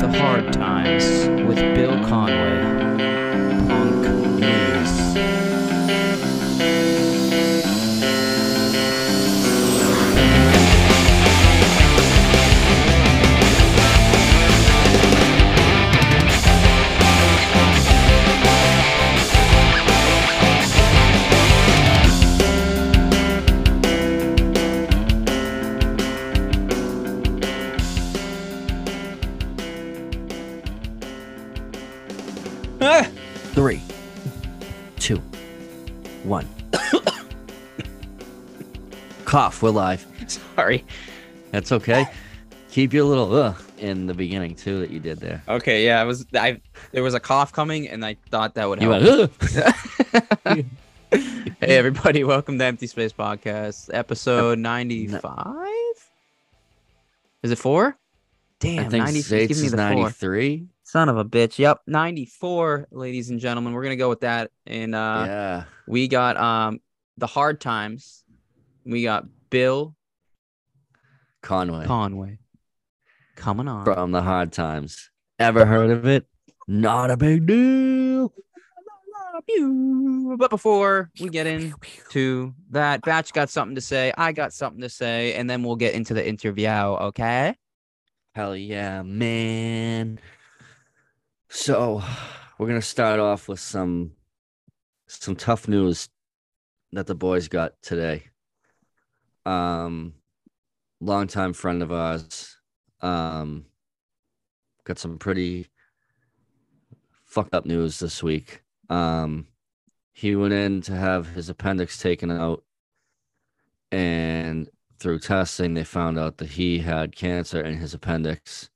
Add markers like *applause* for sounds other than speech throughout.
The Hard Times with Bill Conway. We're live. *laughs* Sorry. That's okay. Keep your little uh in the beginning too that you did there. Okay, yeah, I was I there was a cough coming and I thought that would You help. went, "Ugh." *laughs* *laughs* hey everybody, welcome to Empty Space Podcast, episode 95? Is it 4? Damn, I think 90 Zates give me is the 4. 93. Son of a bitch. Yep, 94, ladies and gentlemen. We're going to go with that and uh yeah. we got um the hard times. We got Bill Conway Conway coming on. from the hard times. Ever heard of it? Not a big deal. But before we get into that, Batch got something to say. I got something to say, and then we'll get into the interview. Okay. Hell yeah, man. So we're gonna start off with some some tough news that the boys got today. Um longtime friend of ours. Um got some pretty fucked up news this week. Um he went in to have his appendix taken out and through testing they found out that he had cancer in his appendix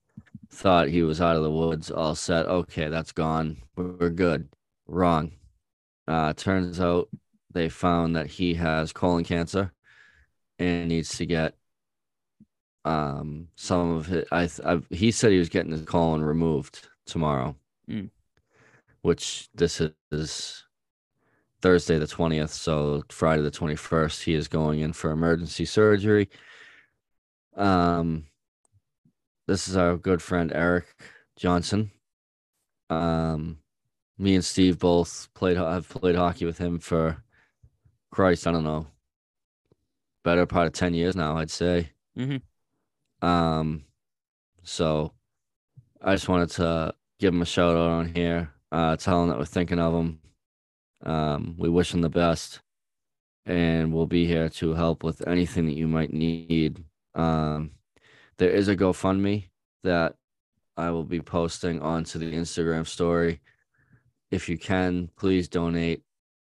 thought he was out of the woods all set okay that's gone we're we're good wrong uh turns out they found that he has colon cancer and needs to get um some of it i, I he said he was getting his colon removed tomorrow Mm. which this is Thursday the 20th, so Friday the 21st, he is going in for emergency surgery. Um this is our good friend Eric Johnson. Um me and Steve both played I've played hockey with him for Christ, I don't know. Better part of 10 years now, I'd say. Mhm. Um so I just wanted to give him a shout out on here, uh tell him that we're thinking of him. Um, we wish him the best, and we'll be here to help with anything that you might need. Um, there is a GoFundMe that I will be posting onto the Instagram story. If you can, please donate.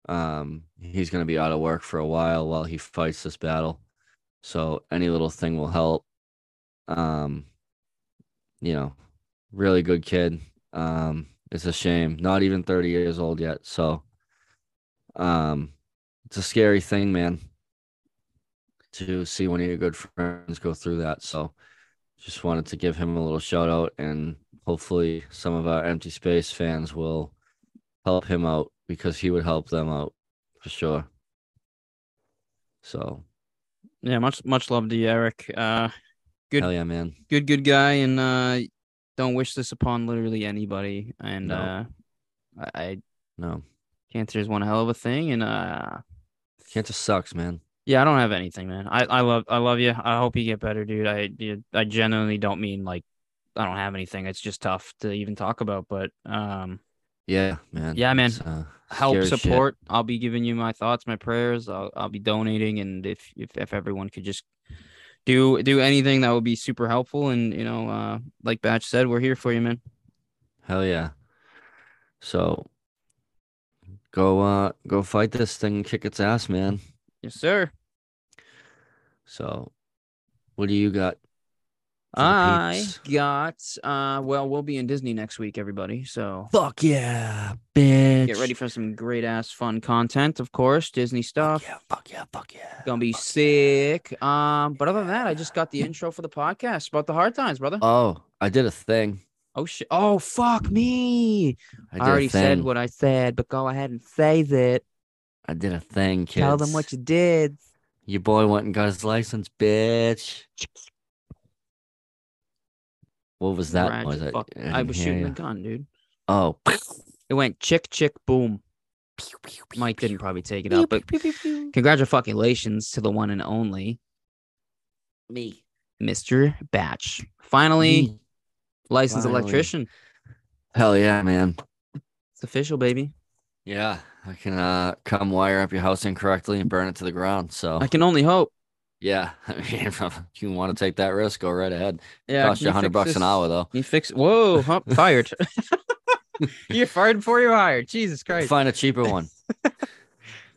Um, he's going to be out of work for a while while he fights this battle, so any little thing will help. Um, you know, really good kid. Um, it's a shame, not even 30 years old yet. So, um, it's a scary thing, man, to see one of your good friends go through that. So, just wanted to give him a little shout out, and hopefully, some of our empty space fans will help him out because he would help them out for sure. So, Yeah, much much love to you, Eric. Uh, Good. hell yeah, man. good good guy, and uh, don't wish this upon literally anybody. And No. uh, I, I No, cancer is one hell of a thing, and uh, cancer sucks, man. yeah, I don't have anything, man. I, I love I love you. I hope you get better, dude. I I genuinely don't mean like I don't have anything. It's just tough to even talk about, but um. Yeah, man. Yeah, man. Uh, help scary shit. support i'll be giving you my thoughts my prayers i'll, I'll be donating and if, if if everyone could just do do anything that would be super helpful and you know uh like batch said we're here for you man Hell yeah. So go uh go fight this thing and kick its ass, man. yes sir So what do you got? I got uh well we'll be in disney next week everybody so Fuck yeah, bitch. get ready for some great ass fun content of course disney Fuck stuff yeah, fuck yeah, fuck yeah. gonna be fuck sick um but other than that i just got the intro for the podcast about the hard times brother. Oh, I did a thing. oh shit oh fuck me I I, already said what I said, but go ahead and say it. I did a thing, kids. Tell them what you did. Your boy went and got his license, bitch. What was that noise? I, I was shooting ya. a gun, dude. Oh, It went chick chick boom. Mike didn't probably take it out, but congratulations to the one and only me. Mr. Batch. Finally, Me. licensed Finally. electrician. Hell yeah, man. It's official, baby. Yeah, I can uh come wire up your house incorrectly and burn it to the ground. So I can only hope. Yeah, *laughs* I mean, if you want to take that risk, go right ahead. Yeah, Cost you a hundred bucks this? an hour though. You fix. Whoa, huh, *laughs* fired. *laughs* you're fired before you're hired. Jesus Christ. Find a cheaper one.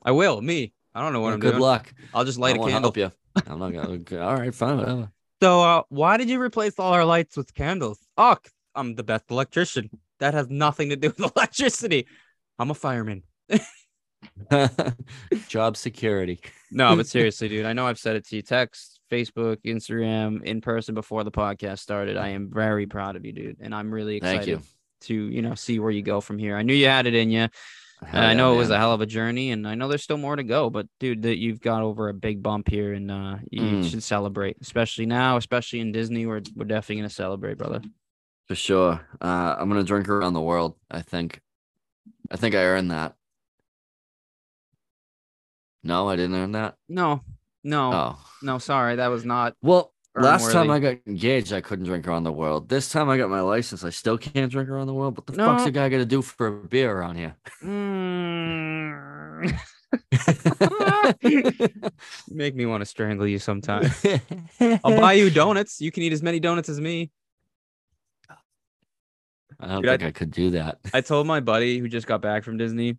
I will. Me. I don't know what Well, I'm good doing. luck. I'll just light I a candle. help you. I'm not gonna. All right, fine, whatever. So, uh, why did you replace all our lights with candles? Oh, I'm the best electrician. That has nothing to do with electricity. I'm a fireman. *laughs* Job security. No, but *laughs* seriously, dude, I know I've said it to you text, Facebook, Instagram, in person before the podcast started. I am very proud of you, dude. And I'm really excited to, you know, see where you go from here. I knew you had it in you. And I yeah, know it was a hell of a journey, and I know there's still more to go. But dude, that you've got over a big bump here, and uh, you Mm. should celebrate, especially now, especially in Disney. We're we're definitely gonna celebrate, brother. For sure. Uh, I'm gonna drink around the world. I think. I think I earned that. No, I didn't earn that. No, no, Oh. no. Sorry, that was not. Well, last time I got engaged, I couldn't drink around the world. This time I got my license, I still can't drink around the world. What the fuck's a guy gonna do for a beer around here? Mm. *laughs* Make me want to strangle you sometime. *laughs* I'll buy you donuts. You can eat as many donuts as me. I don't Dude, I- think I could do that. I told my buddy who just got back from Disney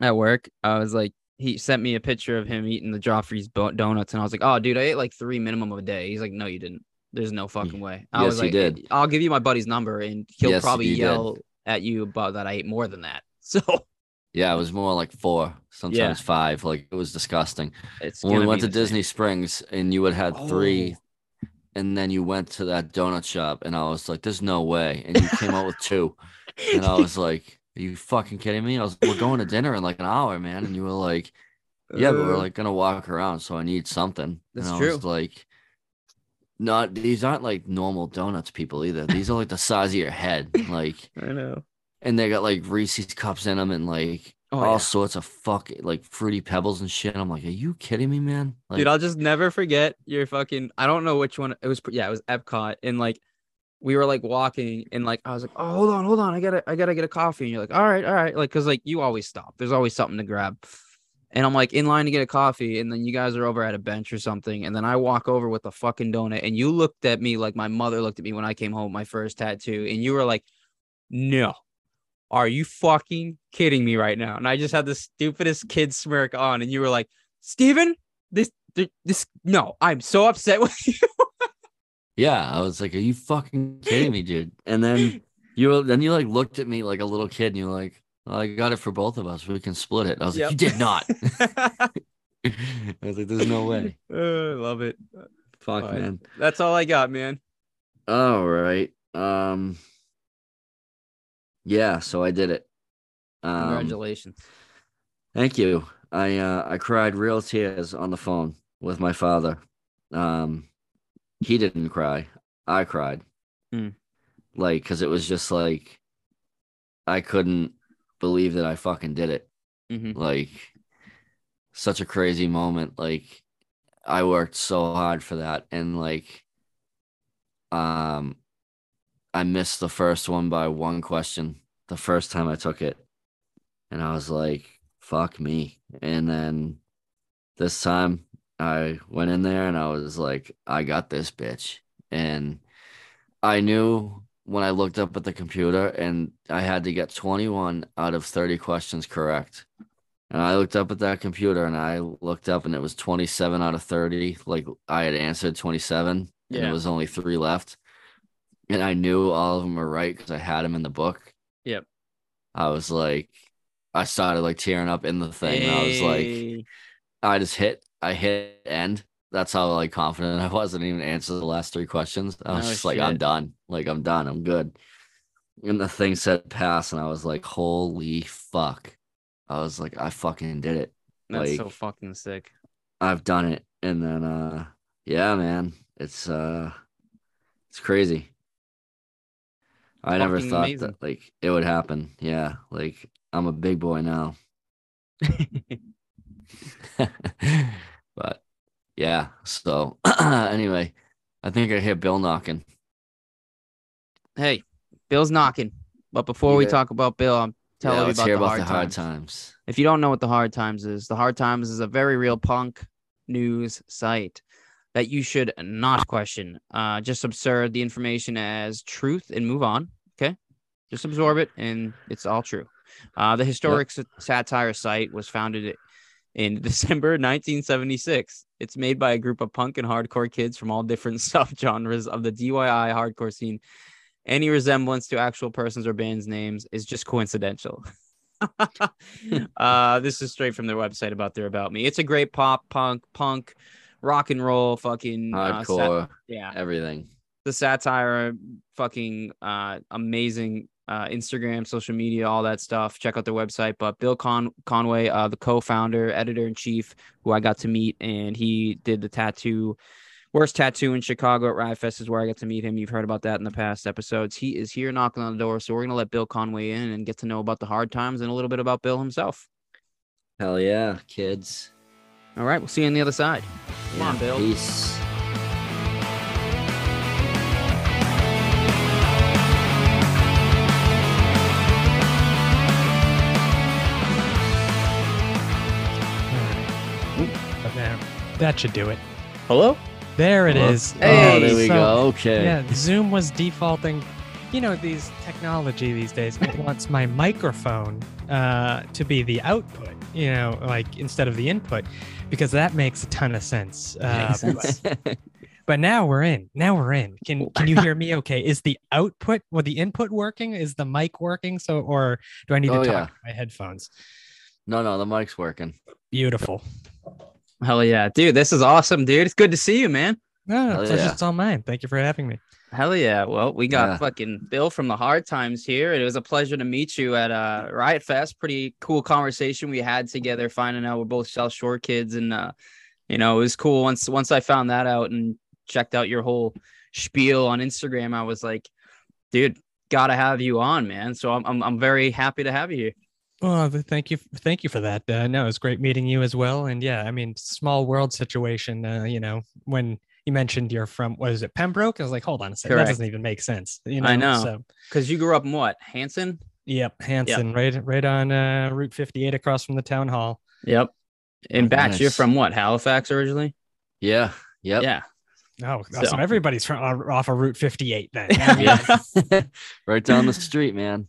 at work, I was like, he sent me a picture of him eating the Joffrey's donuts, and I was like, oh, dude, I ate like three minimum of a day. He's like, no, you didn't. There's no fucking way. I yes, was you like, did. I'll give you my buddy's number, and he'll Yes, probably you did. yell at you about that I ate more than that. *laughs* So Yeah, it was more like four, sometimes five. Like it was disgusting. it's when we went to the same. Disney Springs and you had had three, oh. and then you went to that donut shop, and I was like, "There's no way," and you came out with two, and I *laughs* was like, "Are you fucking kidding me?" I was, "We're going to dinner in like an hour, man," and you were like, "Yeah, but we're Uh, like gonna walk around, so I need something." That's and I true. was like, "Not these aren't like normal donuts, people either. These are like the size of your head, *laughs* like." I know. And they got like Reese's cups in them and like Oh, all yeah. sorts of fuck like fruity pebbles and shit. I'm like, are you kidding me, man? Like, Dude, I'll just never forget your fucking. I don't know which one it was. Yeah, it was Epcot, and like we were like walking, and like I was like, "Oh, hold on, hold on, I gotta, I gotta get a coffee." And you're like, "All right, all right," like because like you always stop. There's always something to grab, and I'm like in line to get a coffee, and then you guys are over at a bench or something, and then I walk over with a fucking donut, and you looked at me like my mother looked at me when I came home my first tattoo, and you were like, "No." Are you fucking kidding me right now? And I just had the stupidest kid smirk on, and you were like, Steven, this th- this no, I'm so upset *laughs* with you. Yeah, I was like, are you fucking kidding me, dude? And then you then you like looked at me like a little kid and you're like, well, I got it for both of us. We can split it. I was Yep. like, you did not. *laughs* *laughs* I was like, there's no way. Uh, love it. Fuck, Alright. man. That's all I got, man. All right. Um yeah, so I did it. Um Congratulations. Thank you. I uh I cried real tears on the phone with my father. Um he didn't cry. I cried. Hmm. Like cuz it was just like I couldn't believe that I fucking did it. Mhm. Like such a crazy moment like I worked so hard for that and like um I missed the first one by one question the first time I took it. And I was like, fuck me. And then this time I went in there and I was like, I got this bitch. And I knew when I looked up at the computer and I had to get 21 out of 30 questions correct. And I looked up at that computer and I looked up and it was 27 out of 30. Like I had answered 27 and Yeah. it was only three left. And I knew all of them were right because I had them in the book. Yep. I was like, I started like tearing up in the thing. And I was like, I just hit, I hit end. That's how like confident *laughs* I was. I didn't even answer the last three questions. I was Oh, just like, I'm done. Like, I'm done. I'm good. And the thing said pass, and I was like, holy fuck. I was like, I fucking did it. that's so fucking sick. I've done it. And then uh yeah, man. It's uh it's crazy. I never thought amazing. that like it would happen. Yeah, like I'm a big boy now. *laughs* *laughs* but yeah, so *clears throat* anyway, I think I hear Bill knocking. hey, Bill's knocking. But before we talk about Bill, I'm telling yeah, you about, hear the, about hard the hard times. times. If you don't know what the Hard Times is, the Hard Times is a very real punk news site that you should not question. Uh, just absurd the information as truth and move on. Okay, just absorb it, and it's all true. Uh, the historic sa- satire site was founded in *laughs* December 1976. It's made by a group of punk and hardcore kids from all different *laughs* subgenres of the DIY hardcore scene. Any resemblance to actual persons or bands' names is just coincidental. *laughs* uh, this is straight from their website about their about me. It's a great pop, punk, punk, rock and roll, fucking uh, sat- Hardcore, yeah, everything. the satire, fucking uh, amazing uh, Instagram, social media, all that stuff. Check out their website. But Bill Con- Conway, uh, the co-founder, editor in chief, who I got to meet, and he did the tattoo. Worst tattoo in Chicago at Riot Fest is where I got to meet him. You've heard about that in the past episodes. He is here knocking on the door, so we're gonna let Bill Conway in and get to know about the hard times and a little bit about Bill himself. Hell yeah, kids. All right, we'll see you on the other side. Come on, Bill. Peace. That should do it. Hello. There it Hello? is. Oh, there we so- go. Okay. Yeah, Zoom was defaulting. You know, these technology these days, it *laughs* wants my microphone uh, to be the output, you know, like instead of the input, because that makes a ton of sense. Uh, Makes sense. But, *laughs* but now we're in. Now we're in. Can can you hear *laughs* me okay? Is the output or the input working? Is the mic working? So, or do I need to Oh, talk yeah. to my headphones? no, no, the mic's working. Beautiful. Hell yeah, dude! This is awesome, dude. It's good to see you, man. No, Hell pleasure's yeah. all mine. Thank you for having me. Hell yeah. Well, we got Yeah. fucking Bill from the Hard Times here. And it was a pleasure to meet you at uh Riot Fest. Pretty cool conversation we had together, finding out we're both South Shore kids. And uh, you know, it was cool once once I found that out and checked out your whole spiel on Instagram. I was like, dude, gotta have you on, man. So I'm I'm, I'm very happy to have you here. Well, thank you, thank you for that. Uh, no, it was great meeting you as well. And yeah, I mean, small world situation. Uh, you know, when you mentioned you're from, was it, Pembroke? I was like, hold on a second, Correct. that doesn't even make sense. You know, I know. So, Because you grew up in what? Hanson? yep, Hanson, right, right on uh, Route 58 across from the town hall. Yep. In Oh, Batch, you're from what? Halifax originally? Yeah. Yep. Yeah. Oh, So- so everybody's from uh, off of Route 58 then. *laughs* Yeah. *laughs* right down the street, man.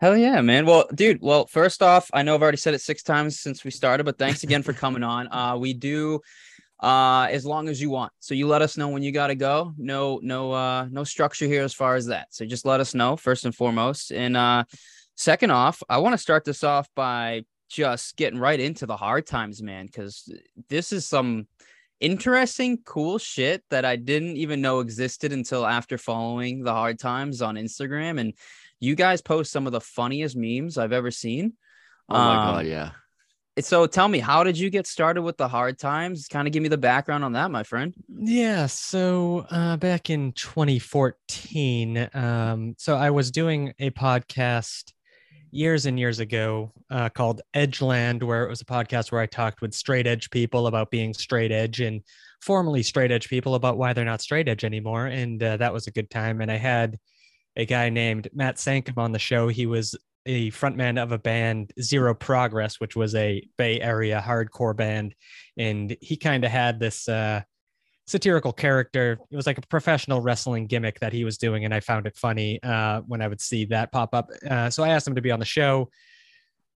Hell yeah, man. Well, dude, well, first off, I know I've already said it six times since we started, but thanks again for coming on. Uh we do uh as long as you want. So you let us know when you gotta go. No, no uh no structure here as far as that. So just let us know first and foremost. And uh second off, I want to start this off by just getting right into the hard times, man, because this is some interesting, cool shit that I didn't even know existed until after following the hard times on Instagram. And you guys post some of the funniest memes I've ever seen. Oh my Um, god, yeah. So tell me, how did you get started with the hard times? Kind of give me the background on that, my friend. Yeah, so uh, back in 2014, um, so I was doing a podcast years and years ago uh, called Edgeland, where it was a podcast where I talked with straight edge people about being straight edge and formerly straight edge people about why they're not straight edge anymore. And uh, that was a good time. And I had a guy named Matt Saincome on the show. He was a frontman of a band Zero Progress, which was a Bay Area hardcore band, and he kind of had this uh, satirical character. It was like a professional wrestling gimmick that he was doing, and I found it funny uh, when I would see that pop up. Uh, so I asked him to be on the show.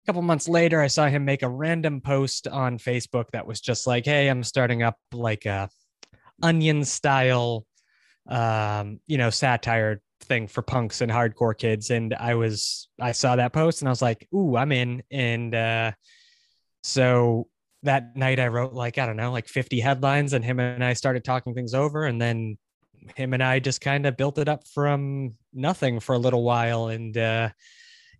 A couple months later, I saw him make a random post on Facebook that was just like, "Hey, I'm starting up like a onion style, um, you know, satire thing for punks and hardcore kids." And I was, I saw that post, and I was like, "Ooh, I'm in." And uh, so that night I wrote like, I don't know, like 50 headlines, and him and I started talking things over. And then him and I just kind of built it up from nothing for a little while. And uh,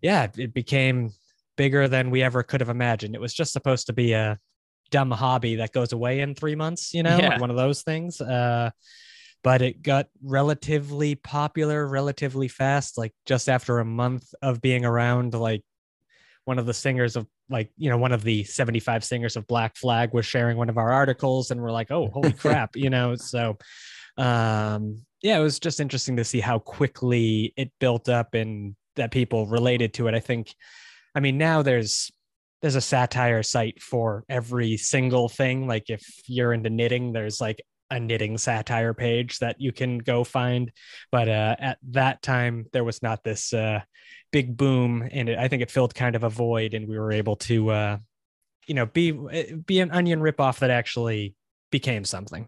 yeah, it became bigger than we ever could have imagined. It was just supposed to be a dumb hobby that goes away in three months, you know, Yeah. like one of those things. Uh, but it got relatively popular relatively fast. Like just after a month of being around, like one of the singers of like you know one of the 75 singers of black flag was sharing one of our articles and we're like oh holy crap you know *laughs* so um yeah it was just interesting to see how quickly it built up and that people related to it i think i mean now there's there's a satire site for every single thing like if you're into knitting there's like a knitting satire page that you can go find but uh, at that time there was not this uh, big boom and it, i think it filled kind of a void and we were able to uh you know be be an onion ripoff that actually became something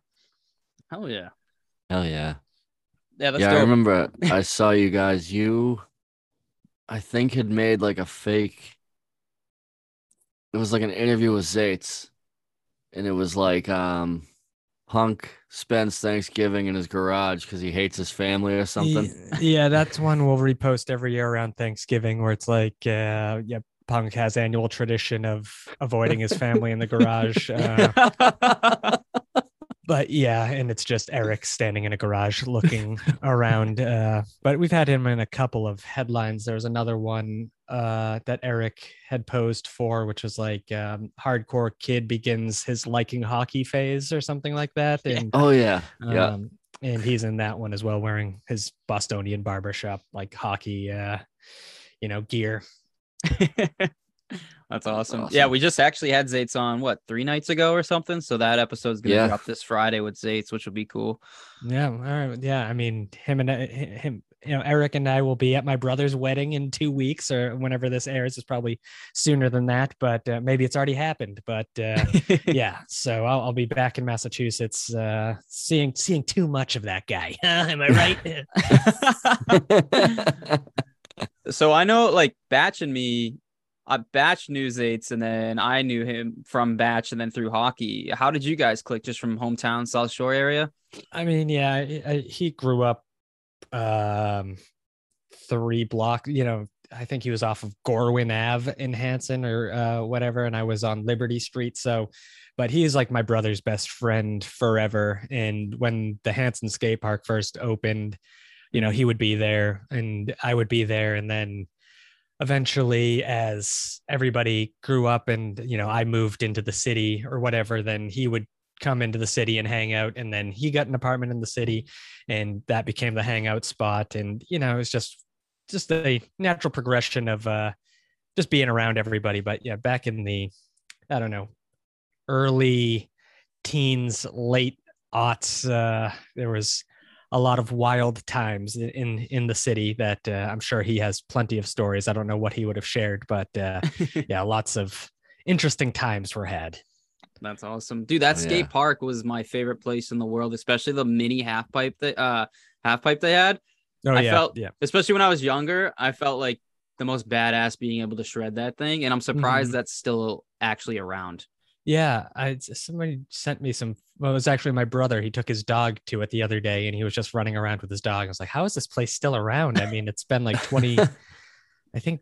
Hell yeah. Hell yeah. Yeah, that's yeah, I remember *laughs* I saw you guys. You, I think, had made like a fake. It was like an interview with Zaitz, and it was like um, Punk spends Thanksgiving in his garage because he hates his family or something. Yeah that's one we'll repost every year around thanksgiving where it's like uh yeah punk has annual tradition of avoiding his family in the garage uh, *laughs* but yeah, and it's just Eric standing in a garage looking *laughs* around. Uh, but we've had him in a couple of headlines. There was another one uh, that Eric had posed for, which was like um, hardcore kid begins his liking hockey phase or something like that. And Oh yeah, yeah. um, and he's in that one as well, wearing his Bostonian barbershop like hockey, uh, you know, gear. *laughs* That's awesome. awesome. Yeah, we just actually had Zates on what three nights ago or something. So that episode's gonna Yeah. drop this Friday with Zates, which will be cool. Yeah, all right. Yeah, I mean, him and him, you know, Eric and I will be at my brother's wedding in two weeks, or whenever this airs. It's probably sooner than that, but uh, maybe it's already happened. But uh, *laughs* yeah, so I'll, I'll be back in Massachusetts, uh, seeing seeing too much of that guy. *laughs* Am I right? *laughs* so I know like Batch and me, I Batch News Zates, and then I knew him from Batch, and then through hockey. How did you guys click? Just from hometown South Shore area? I mean, yeah, I, I, he grew up um, three block. You know, I think he was off of Gorwin Ave in Hanson or uh, whatever, and I was on Liberty Street. So, but he is like my brother's best friend forever. And when the Hanson skate park first opened, you know, he would be there, and I would be there, and then eventually as everybody grew up and you know i moved into the city or whatever then he would come into the city and hang out. And then he got an apartment in the city and that became the hangout spot. And you know it was just just a natural progression of uh just being around everybody. But yeah back in the i don't know early teens late aughts uh there was a lot of wild times in in, in the city that uh, i'm sure he has plenty of stories i don't know what he would have shared but uh *laughs* yeah lots of interesting times were had That's awesome, dude. That Oh, skate yeah. park was my favorite place in the world, especially the mini half pipe that uh half pipe they had. oh I yeah felt- yeah Especially when I was younger, I felt like the most badass being able to shred that thing, and I'm surprised Mhm. that's still actually around. Yeah, I somebody sent me some. Well, it was actually my brother. He took his dog to it the other day, and he was just running around with his dog. I was like, "How is this place still around?" I mean, it's been like twenty, *laughs* I think,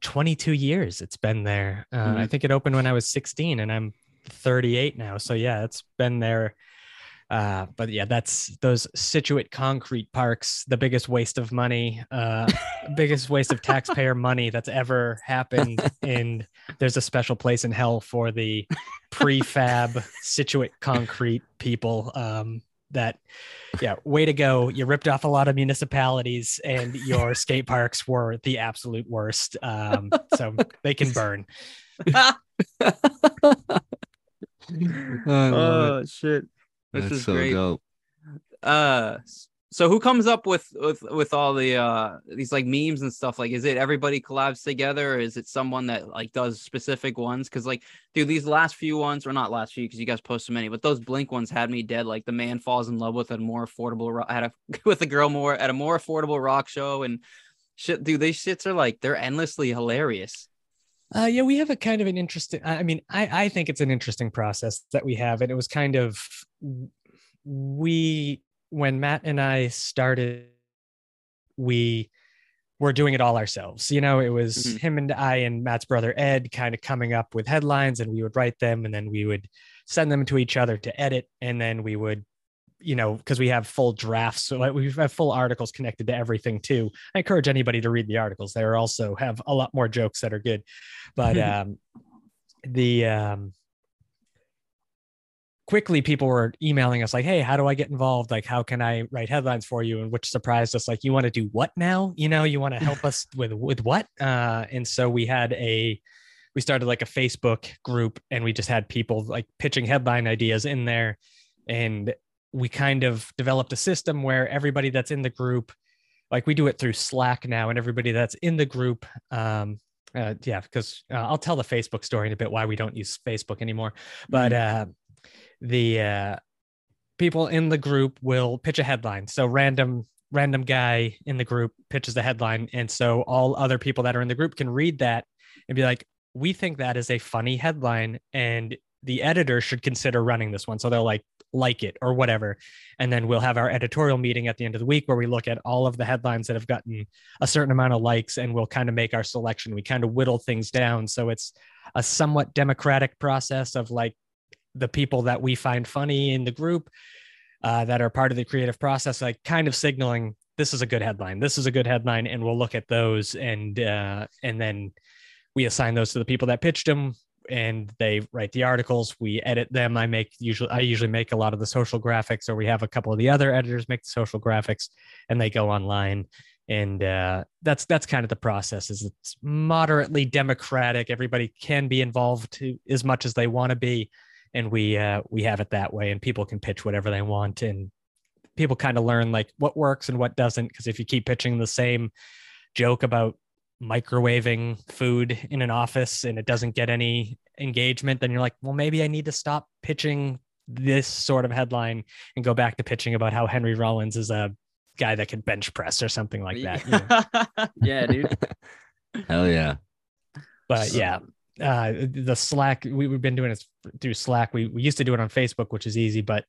twenty-two years. It's been there. Uh, I think it opened when I was sixteen, and I'm thirty-eight now. So yeah, it's been there. Uh, but yeah, that's those Situate concrete parks, the biggest waste of money, uh, biggest waste of taxpayer money that's ever happened. *laughs* And there's a special place in hell for the prefab Situate concrete people. Um, that, yeah, way to go. You ripped off a lot of municipalities, and your skate parks were the absolute worst. Um, so they can burn. *laughs* *laughs* oh shit, this That's is so great. dope. Uh, so who comes up with with with all the uh these like memes and stuff? Like, is it everybody collabs together, or is it someone that like does specific ones? Because like, dude, these last few ones, or not last few, because you guys post so many, but those Blink ones had me dead. Like, the man falls in love with a more affordable ro- had a *laughs* with a girl more at a more affordable rock show and shit. Dude, these shits are like they're endlessly hilarious. Uh, yeah, we have a kind of an interesting. I I mean, I I think it's an interesting process that we have, and it was kind of we when Matt and I started, we were doing it all ourselves. You know, it was Mhm. him and I and Matt's brother Ed kind of coming up with headlines, and we would write them, and then we would send them to each other to edit, and then we would you know, because we have full drafts, so we have full articles connected to everything too. I encourage anybody to read the articles. They also have a lot more jokes that are good, but *laughs* um, the um, quickly people were emailing us like, "Hey, how do I get involved? Like, how can I write headlines for you?" And which surprised us, like, "You want to do what now? You know, you want to help us *laughs* with with what?" Uh, and so we had a we started like a Facebook group, and we just had people like pitching headline ideas in there, and we kind of developed a system where everybody that's in the group, like we do it through Slack now, and everybody that's in the group. Um, uh, yeah, because uh, I'll tell the Facebook story in a bit why we don't use Facebook anymore. But uh, the uh, people in the group will pitch a headline. So random random guy in the group pitches the headline, and so all other people that are in the group can read that and be like, "We think that is a funny headline, and the editor should consider running this one." So they'll like like it or whatever, and then we'll have our editorial meeting at the end of the week where we look at all of the headlines that have gotten a certain amount of likes, and we'll kind of make our selection. We kind of whittle things down, so it's a somewhat democratic process of like the people that we find funny in the group uh, that are part of the creative process, like kind of signaling this is a good headline, this is a good headline, and we'll look at those and uh, and then we assign those to the people that pitched them and they write the articles. We edit them. I make usually i usually make a lot of the social graphics or we have a couple of the other editors make the social graphics and they go online. And uh, that's that's kind of the process is it's moderately democratic. Everybody can be involved to, as much as they want to be and we uh, we have it that way and people can pitch whatever they want and people kind of learn like what works and what doesn't because if you keep pitching the same joke about microwaving food in an office and it doesn't get any engagement then you're like well maybe i need to stop pitching this sort of headline and go back to pitching about how henry rollins is a guy that can bench press or something like that you know? *laughs* yeah, dude. *laughs* Hell yeah. but So- yeah uh the slack we, we've been doing it through slack. We, we used to do it on facebook which is easy but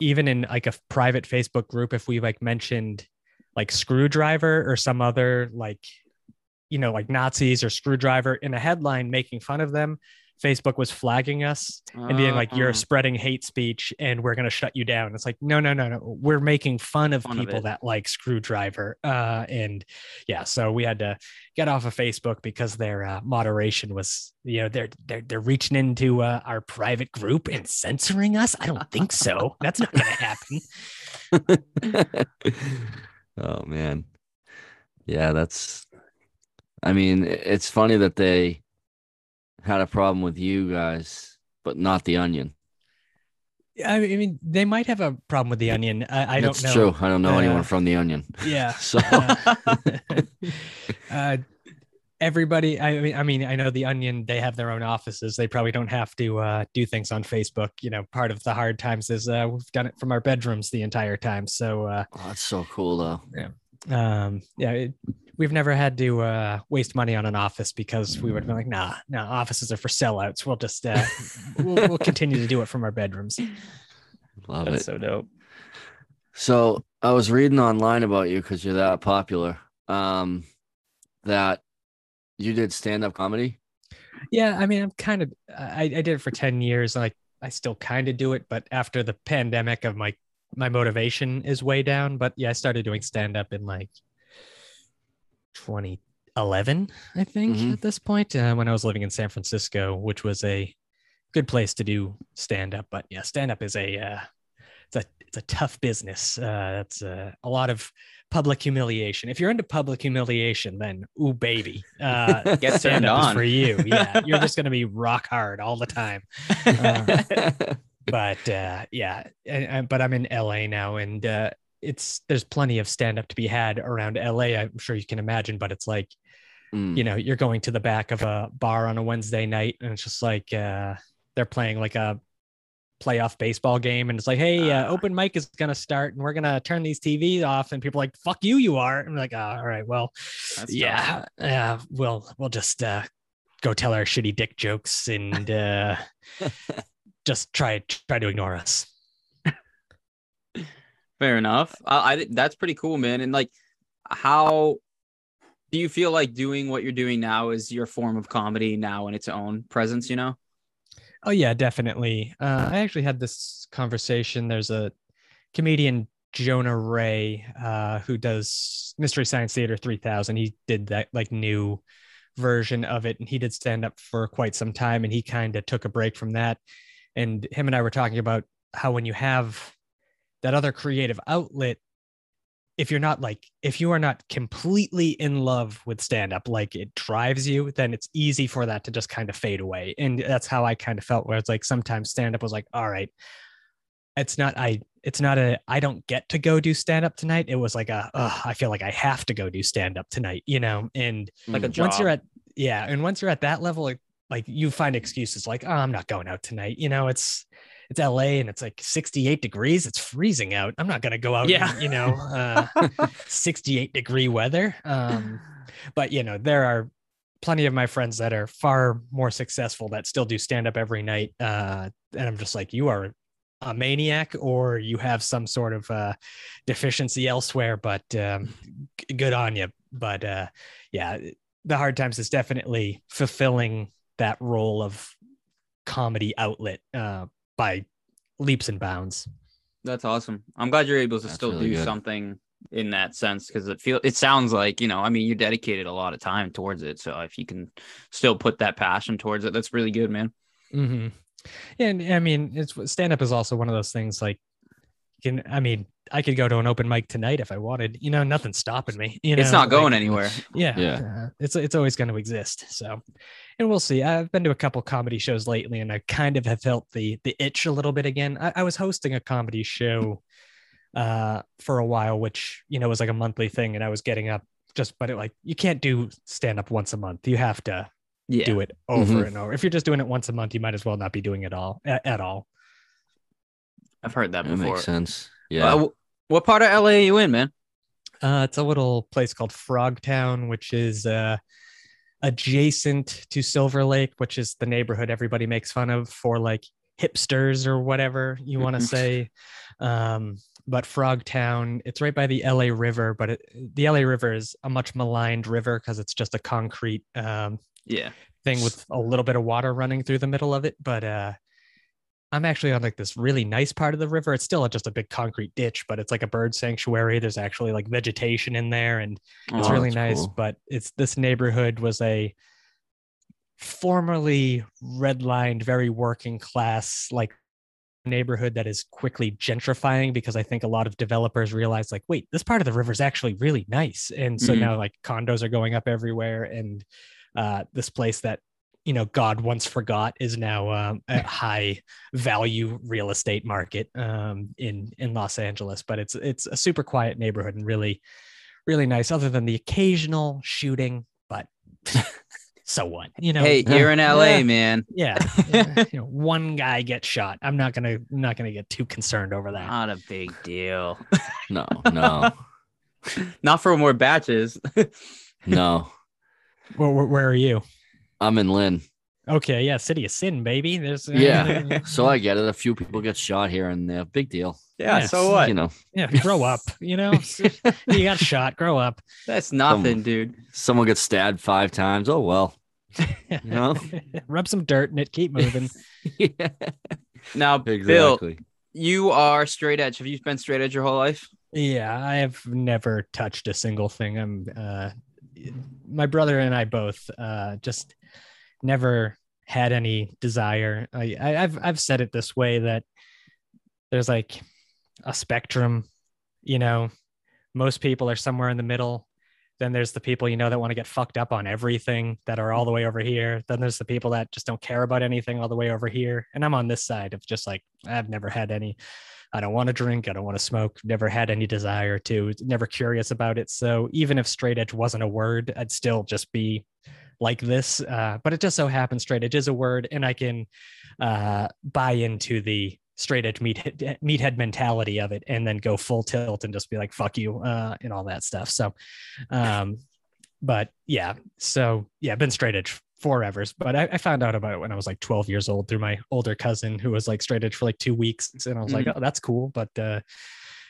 even in like a private facebook group if we like mentioned like Skrewdriver or some other like you know like nazis or Skrewdriver in a headline making fun of them facebook was flagging us and being like you're Uh-uh. spreading hate speech and we're going to shut you down it's like no no no no we're making fun of Fun people it. that like Skrewdriver uh and yeah so we had to get off of facebook because their uh, moderation was you know they're they're they're reaching into uh, our private group and censoring us i don't think so *laughs* that's not going to happen *laughs* oh man. Yeah, that's I mean, it's funny that they had a problem with you guys, but not the onion. i mean they might have a problem with the onion i, I don't That's know true. I don't know anyone Uh, from the onion. yeah *laughs* So uh, uh, everybody I mean I mean I know the Onion they have their own offices they probably don't have to uh, do things on Facebook you know part of the hard times is uh, we've done it from our bedrooms the entire time so uh, oh, that's so cool though. um, yeah it, we've never had to uh, waste money on an office because we would have been like nah no offices are for sellouts we'll just uh, *laughs* we'll, we'll continue to do it from our bedrooms Love that's it. so dope So I was reading online about you because you're that popular. Um, that you did stand up comedy. Yeah, I mean, I'm kind of I, I did it for 10 years. Like I still kind of do it, but after the pandemic of my my motivation is way down. But yeah, I started doing stand up in like 2011, I think, Mhm. at this point, uh, when I was living in San Francisco, which was a good place to do stand up. But yeah, stand up is a uh, it's a it's a tough business. Uh, that's uh, a lot of public humiliation. If you're into public humiliation, then ooh baby, uh, *laughs* Get turned stand up on. for you. *laughs* Yeah, you're just gonna be rock hard all the time. *laughs* But uh, yeah, and, and- but I'm in LA now, and uh, it's there's plenty of stand up to be had around LA. I'm sure you can imagine, but it's like Mm. you know you're going to the back of a bar on a Wednesday night, and it's just like uh, they're playing like a playoff baseball game and it's like hey uh, Ah. open mic is gonna start and we're gonna turn these tvs off and people are like fuck you you are and I'm like oh, all right well That's yeah yeah we'll we'll just uh go tell our shitty dick jokes and uh *laughs* just try try to ignore us Fair enough. I, I that's pretty cool, man. And like, how do you feel like doing what you're doing now is your form of comedy now in its own presence? You know? Oh yeah, definitely. Uh, I actually had this conversation. There's a comedian Jonah Ray, uh, who does Mystery Science Theater 3000. He did that like new version of it, and he did stand up for quite some time, and he kind of took a break from that. And him and I were talking about how when you have that other creative outlet, if you're not like if you are not completely in love with stand up like it drives you then it's easy for that to just kind of fade away. And that's how i kind of felt where it's like sometimes stand up was like all right it's not i it's not a i don't get to go do stand up tonight. It was like a "Ugh, i feel like i have to go do stand up tonight you know? And Like a job. once you're at yeah and once you're at that level like, like you find excuses like oh i'm not going out tonight you know? It's it's la and it's like 68 degrees it's freezing out i'm not going to go out Yeah. in, you know uh *laughs* 68 degree weather um but you know there are plenty of my friends that are far more successful that still do stand up every night uh and i'm just like you are a maniac or you have some sort of uh deficiency elsewhere but um g- good on you but uh yeah the hard times is definitely fulfilling that role of comedy outlet uh by leaps and bounds That's awesome. I'm glad you're able to That's still really do good. something in that sense because it feel it sounds like you know I mean you dedicated a lot of time towards it. So if you can still put that passion towards it, that's really good, man. Mm-hmm. And I mean, it's stand up is also one of those things like, you can I mean, I could go to an open mic tonight if I wanted. You know, nothing's stopping me. You know, it's not like, going anywhere. Yeah, Yeah. uh, it's it's always going to exist. So, and we'll see. I've been to a couple comedy shows lately, and I kind of have felt the the itch a little bit again. I, I was hosting a comedy show uh for a while, which you know was like a monthly thing, and I was getting up just, but it like you can't do stand up once a month. You have to Yeah. do it over Mhm. and over. If you're just doing it once a month, you might as well not be doing it all at, at all. I've heard that That before. makes sense. Uh, Yeah. wh- what part of LA are you in, man? Uh, it's a little place called Frogtown, which is uh, adjacent to Silver Lake, which is the neighborhood everybody makes fun of for like hipsters or whatever you want to *laughs* say. Um, but Frogtown, it's right by the LA River, but it, the LA River is a much maligned river because it's just a concrete um, Yeah. thing with a little bit of water running through the middle of it. But uh, I'm actually on like this really nice part of the river. It's still just a big concrete ditch, but it's like a bird sanctuary. There's actually like vegetation in there, and it's Oh, really nice. cool. But it's this neighborhood was a formerly redlined, very working class like neighborhood that is quickly gentrifying because I think a lot of developers realize like, wait, this part of the river is actually really nice, and so Mhm. now like condos are going up everywhere, and uh, this place that you know God once forgot is now um, a high value real estate market um, in in Los Angeles. But it's it's a super quiet neighborhood and really really nice. Other than the occasional shooting, but *laughs* so what? You know, hey, you're in LA, Yeah. man. yeah, *laughs* yeah, you know, one guy gets shot. I'm not gonna I'm not gonna get too concerned over that. Not a big deal. No, no, *laughs* Not for more batches. no. Where, where, where are you? I'm in Lynn. Okay, yeah, City of Sin, baby. There's Yeah. *laughs* So I get it. A few people get shot here and there. Big deal. yeah, Yeah, So what? You know, yeah, grow up. You know, *laughs* you got shot. Grow up. That's nothing, dude. someone gets stabbed five times. Oh well. You know? *laughs* Rub some dirt in it. Keep moving. yeah. Now, Bill, you are straight edge. Have you been straight edge your whole life? Yeah, I have never touched a single thing. I'm uh my brother and I both uh just never had any desire. I, I I've I've said it this way that there's like a spectrum, you know, most people are somewhere in the middle. Then there's the people you know that want to get fucked up on everything that are all the way over here. Then there's the people that just don't care about anything all the way over here. And I'm on this side of just like I've never had any I don't want to drink. I don't want to smoke. Never had any desire to. Never curious about it. So even if straight edge wasn't a word, I'd still just be like this. Uh, but it just so happens straight edge is a word, and I can uh, buy into the straight edge meat meathead mentality of it, and then go full tilt and just be like "fuck you" uh, and all that stuff. So, um, but yeah, so yeah, been straight edge forever. But I, I found out about it when I was like 12 years old through my older cousin who was like straight edge for like two weeks. And I was like, oh, that's cool. But uh,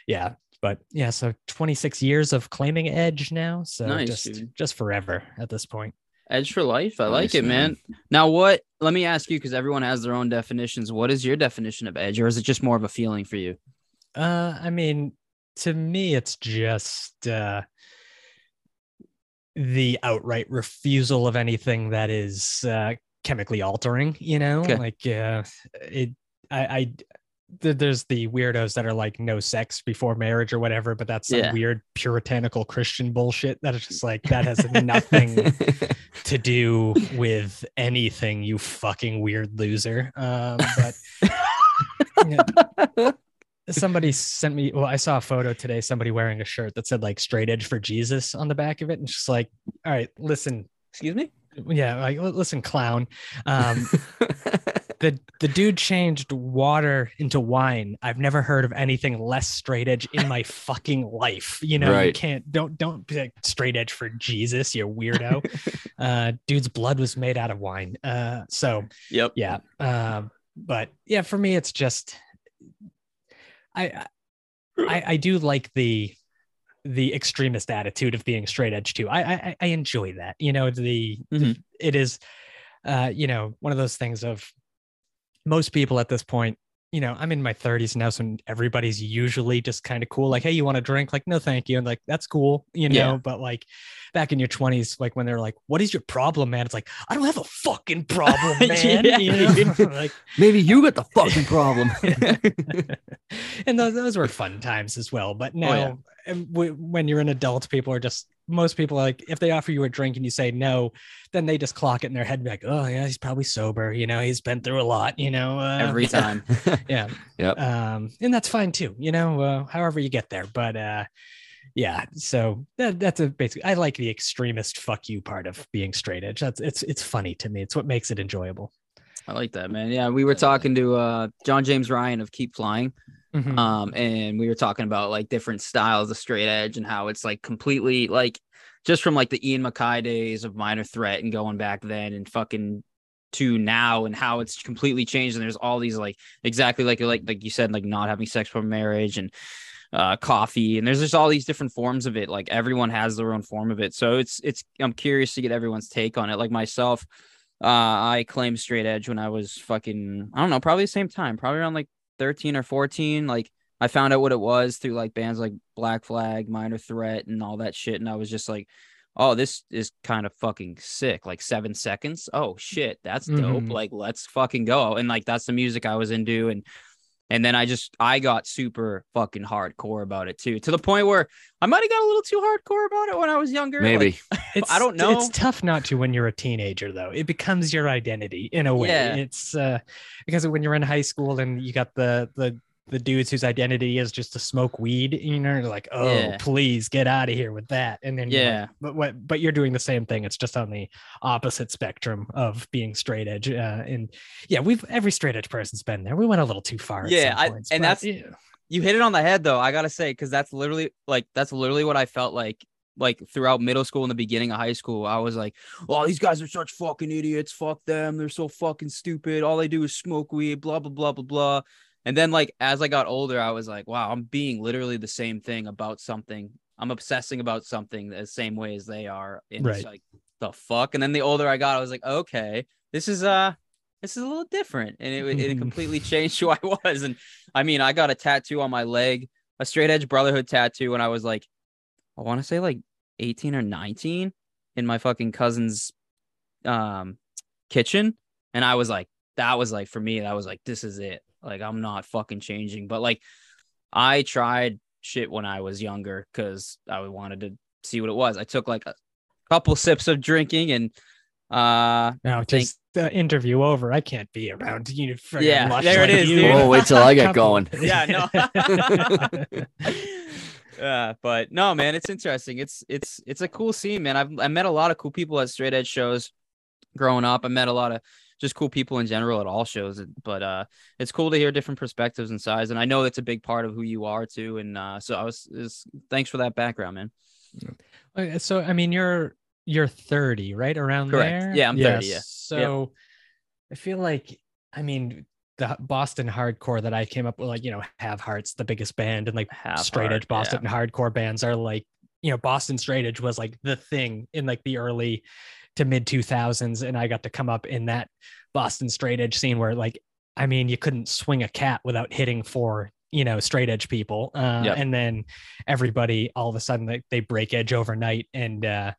yeah, but yeah, so 26 years of claiming edge now. So Nice, just dude. just forever at this point. Edge for life. I like Nice, it, man. Now, what? Let me ask you, because everyone has their own definitions. What is your definition of edge, or is it just more of a feeling for you? Uh, I mean, to me, it's just uh, the outright refusal of anything that is uh, chemically altering. You know, Okay. like uh, it. I, I th- there's the weirdos that are like no sex before marriage or whatever, but that's some Yeah. weird puritanical Christian bullshit that is just like that has *laughs* nothing *laughs* to do with anything. You fucking weird loser. Um, but *laughs* yeah, somebody sent me well i saw a photo today somebody wearing a shirt that said like straight edge for jesus on the back of it and just like all right listen Excuse me. yeah like listen clown um *laughs* the the dude changed water into wine. I've never heard of anything less straight edge in my fucking life. You know you can't don't don't be like straight edge for jesus you weirdo. Uh dude's blood was made out of wine. Uh so Yep. yeah um but yeah for me it's just i i i do like the the extremist attitude of being straight edge too i i, I enjoy that you know the, the- Mhm. it is uh you know one of those things of most people at this point you know i'm in my 30s now so everybody's usually just kind of cool like hey you want a drink like no thank you and like that's cool you know Yeah. but like back in your 20s like when they're like what is your problem man it's like i don't have a fucking problem *laughs* man Yeah. you know? *laughs* like *laughs* Maybe you got the fucking problem. and those, those were fun times as well but now Oh, yeah. Eh, when you're an adult people are just most people like if they offer you a drink and you say no then they just clock it in their head and be like oh yeah he's probably sober you know he's been through a lot you know uh, Every *laughs* time. yeah *laughs* Yep. um and that's fine too you know uh, however you get there but uh yeah so that, that's a basically i like the extremist fuck you part of being straight edge that's it's it's funny to me it's what makes it enjoyable I like that, man. Yeah, we were talking to uh John James Ryan of Keep Flying. Mhm. um and we were talking about like different styles of straight edge and how it's like completely like just from like the ian MacKaye days of minor threat and going back then and fucking to now and how it's completely changed and there's all these like exactly like like like you said like not having sex before marriage and uh coffee and there's just all these different forms of it like everyone has their own form of it so it's it's i'm curious to get everyone's take on it like myself uh i claimed straight edge when i was fucking i don't know probably the same time probably around like 13 or 14 like i found out what it was through like bands like black flag minor threat and all that shit and i was just like oh this is kind of fucking sick like seven seconds oh shit that's dope Mhm. like let's fucking go and like that's the music i was into and and then i just i got super fucking hardcore about it too to the point where i might have got a little too hardcore about it when i was younger like, Maybe. *laughs* It's, I don't know. It's tough not to when you're a teenager, though. It becomes your identity in a way. Yeah. It's uh, because when you're in high school and you got the the the dudes whose identity is just to smoke weed, you know, like, oh, Yeah. please get out of here with that. And then you're like- Yeah. but what? But you're doing the same thing. It's just on the opposite spectrum of being straight edge. Uh, and yeah, we've every straight edge person's been there. We went a little too far. at Yeah, some I- points, and but that's- yeah. you hit it on the head though i gotta say because that's literally like that's literally what i felt like like throughout middle school and the beginning of high school i was like oh these guys are such fucking idiots fuck them they're so fucking stupid all they do is smoke weed blah blah blah blah blah and then like as i got older i was like wow i'm being literally the same thing about something i'm obsessing about something the same way as they are and it's Right. like the fuck and then the older i got i was like okay this is uh this is a little different and it, it *laughs* completely changed *laughs* who i was and I mean, I got a tattoo on my leg, a straight edge brotherhood tattoo when I was like, I want to say like 18 or 19 in my fucking cousin's um kitchen. And I was like, that was like for me, that was like, this is it. Like, I'm not fucking changing. But like, I tried shit when I was younger because I wanted to see what it was. I took like a couple sips of drinking and uh Now, just the interview over. I can't be around you. friggin' Yeah, lush there it like is, you. dude. Oh, wait till I get going. *laughs* Yeah, no. yeah, *laughs* *laughs* but no, man, it's interesting. It's it's it's a cool scene, man. I've I met a lot of cool people at straight edge shows growing up. I met a lot of just cool people in general at all shows. But uh it's cool to hear different perspectives and sides. And I know that's a big part of who you are too. And uh so I was is thanks for that background, man. Uh, So I mean, you're you're 30, right? Around Correct. there. Yeah, I'm 30, yeah. So I feel like I mean the Boston hardcore that I came up with, like you know, Have Heart's, the biggest band, and like straight Heart, edge Boston hardcore bands are like you know Boston straight edge was like the thing in like the early to mid 2000s, and I got to come up in that Boston straight edge scene where like I mean you couldn't swing a cat without hitting for you know, straight edge people. Uh, Yep. And then everybody all of a sudden they, they break edge overnight. And uh,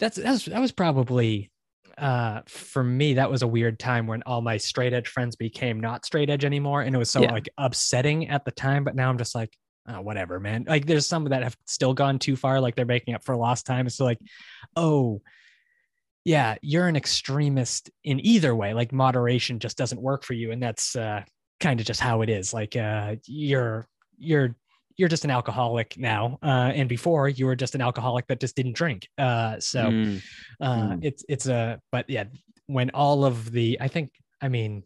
that's, that's that was probably uh for me that was a weird time when all my straight edge friends became not straight edge anymore and it was so Yeah. like upsetting at the time but now i'm just like oh, whatever man like there's some that have still gone too far like they're making up for lost time it's like oh yeah you're an extremist in either way like moderation just doesn't work for you and that's uh kind of just how it is like uh you're you're you're just an alcoholic now uh and before you were just an alcoholic that just didn't drink uh so Mm. uh Mm. it's it's a but yeah when all of the i think i mean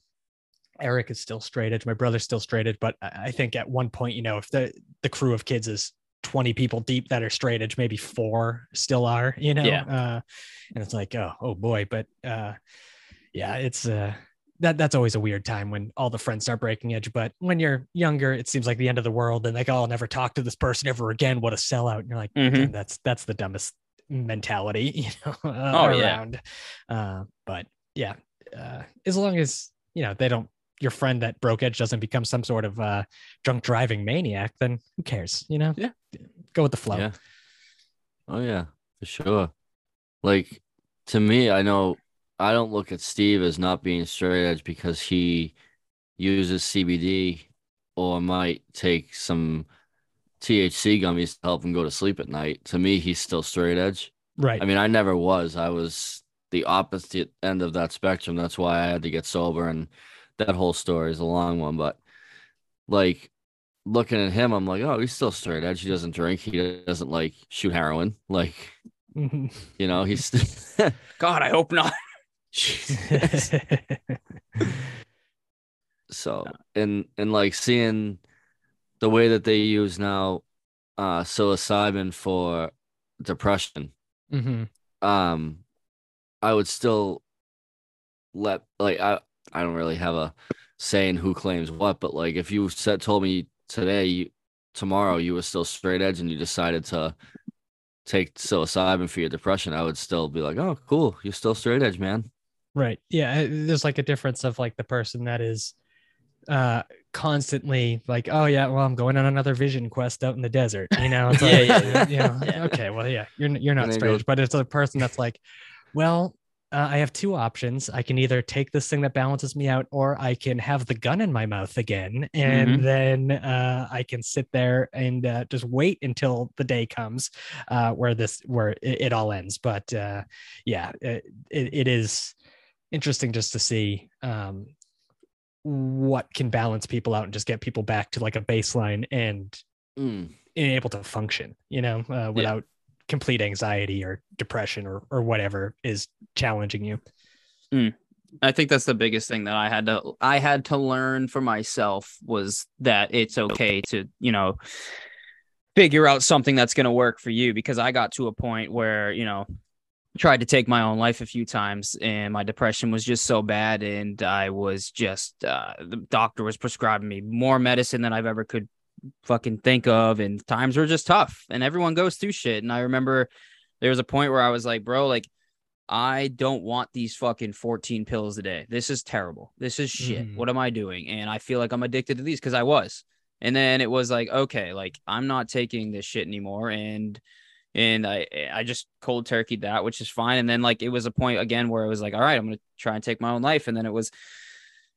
eric is still straight edge my brother's still straight edge but i I think at one point you know if the the crew of kids is 20 people deep that are straight edge maybe four still are you know Yeah. uh and it's like oh oh boy but uh yeah it's uh that that's always a weird time when all the friends start breaking edge but when you're younger it seems like the end of the world and like oh, i'll never talk to this person ever again what a sellout and you're like Mhm. That's that's the dumbest mentality *laughs* you know uh, Oh, yeah. around uh but yeah uh as long as you know they don't your friend that broke edge doesn't become some sort of uh drunk driving maniac then who cares you know Yeah. go with the flow Yeah. Oh yeah, for sure. Like to me, I know I don't look at Steve as not being straight edge because he uses CBD or might take some THC gummies to help him go to sleep at night. To me, he's still straight edge. right I mean, I never was. I was the opposite end of that spectrum. That's why I had to get sober, and that whole story is a long one. But like looking at him, I'm like, oh, he's still straight edge. He doesn't drink. He doesn't like shoot heroin. Like, *laughs* you know, he's *laughs* God, I hope not. *laughs* so and and like seeing the way that they use now uh psilocybin for depression. Mhm. um I would still let like I I don't really have a saying who claims what, but like if you said told me today you tomorrow you were still straight edge and you decided to take psilocybin for your depression, I would still be like, Oh, cool, you're still straight edge, man. Right. Yeah. There's like a difference of like the person that is uh constantly like, oh yeah, well, I'm going on another vision quest out in the desert. You know, it's *laughs* Yeah, like, yeah, yeah. you know, Yeah. okay, well, yeah, you're you're not And they straight, but it's a person that's like, well, uh, I have two options. I can either take this thing that balances me out, or I can have the gun in my mouth again, and Mhm. then uh, I can sit there and uh, just wait until the day comes uh, where this where it, it all ends. But uh, yeah, it, it, it is interesting just to see um, what can balance people out and just get people back to like a baseline and Mm. able to function, you know, uh, without complete anxiety or depression or or whatever is challenging you. I think that's the biggest thing that I had to I had to learn for myself was that it's okay to, you know, figure out something that's going to work for you because I got to a point where, you know, tried to take my own life a few times and my depression was just so bad and I was just uh the doctor was prescribing me more medicine than I've ever could fucking think of and times were just tough and everyone goes through shit and I remember there was a point where I was like, bro, like I don't want these fucking 14 pills a day. This is terrible. This is shit. Mhm. What am I doing? And I feel like I'm addicted to these because I was. And then it was like, okay, like I'm not taking this shit anymore. And and I I just cold turkeyed that, which is fine. And then like it was a point again where it was like, all right, I'm gonna try and take my own life. And then it was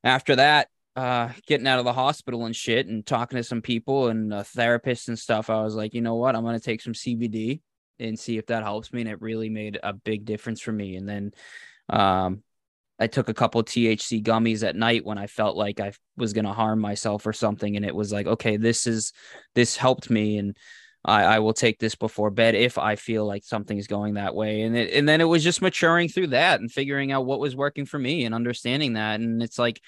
after that, uh getting out of the hospital and shit and talking to some people and therapists and stuff, I was like, you know what? I'm gonna take some CBD and see if that helps me. And it really made a big difference for me. And then um I took a couple THC gummies at night when I felt like I was gonna harm myself or something. And it was like, okay, this is this helped me and I, I will take this before bed if I feel like something's going that way. And it, and then it was just maturing through that and figuring out what was working for me and understanding that. And it's like,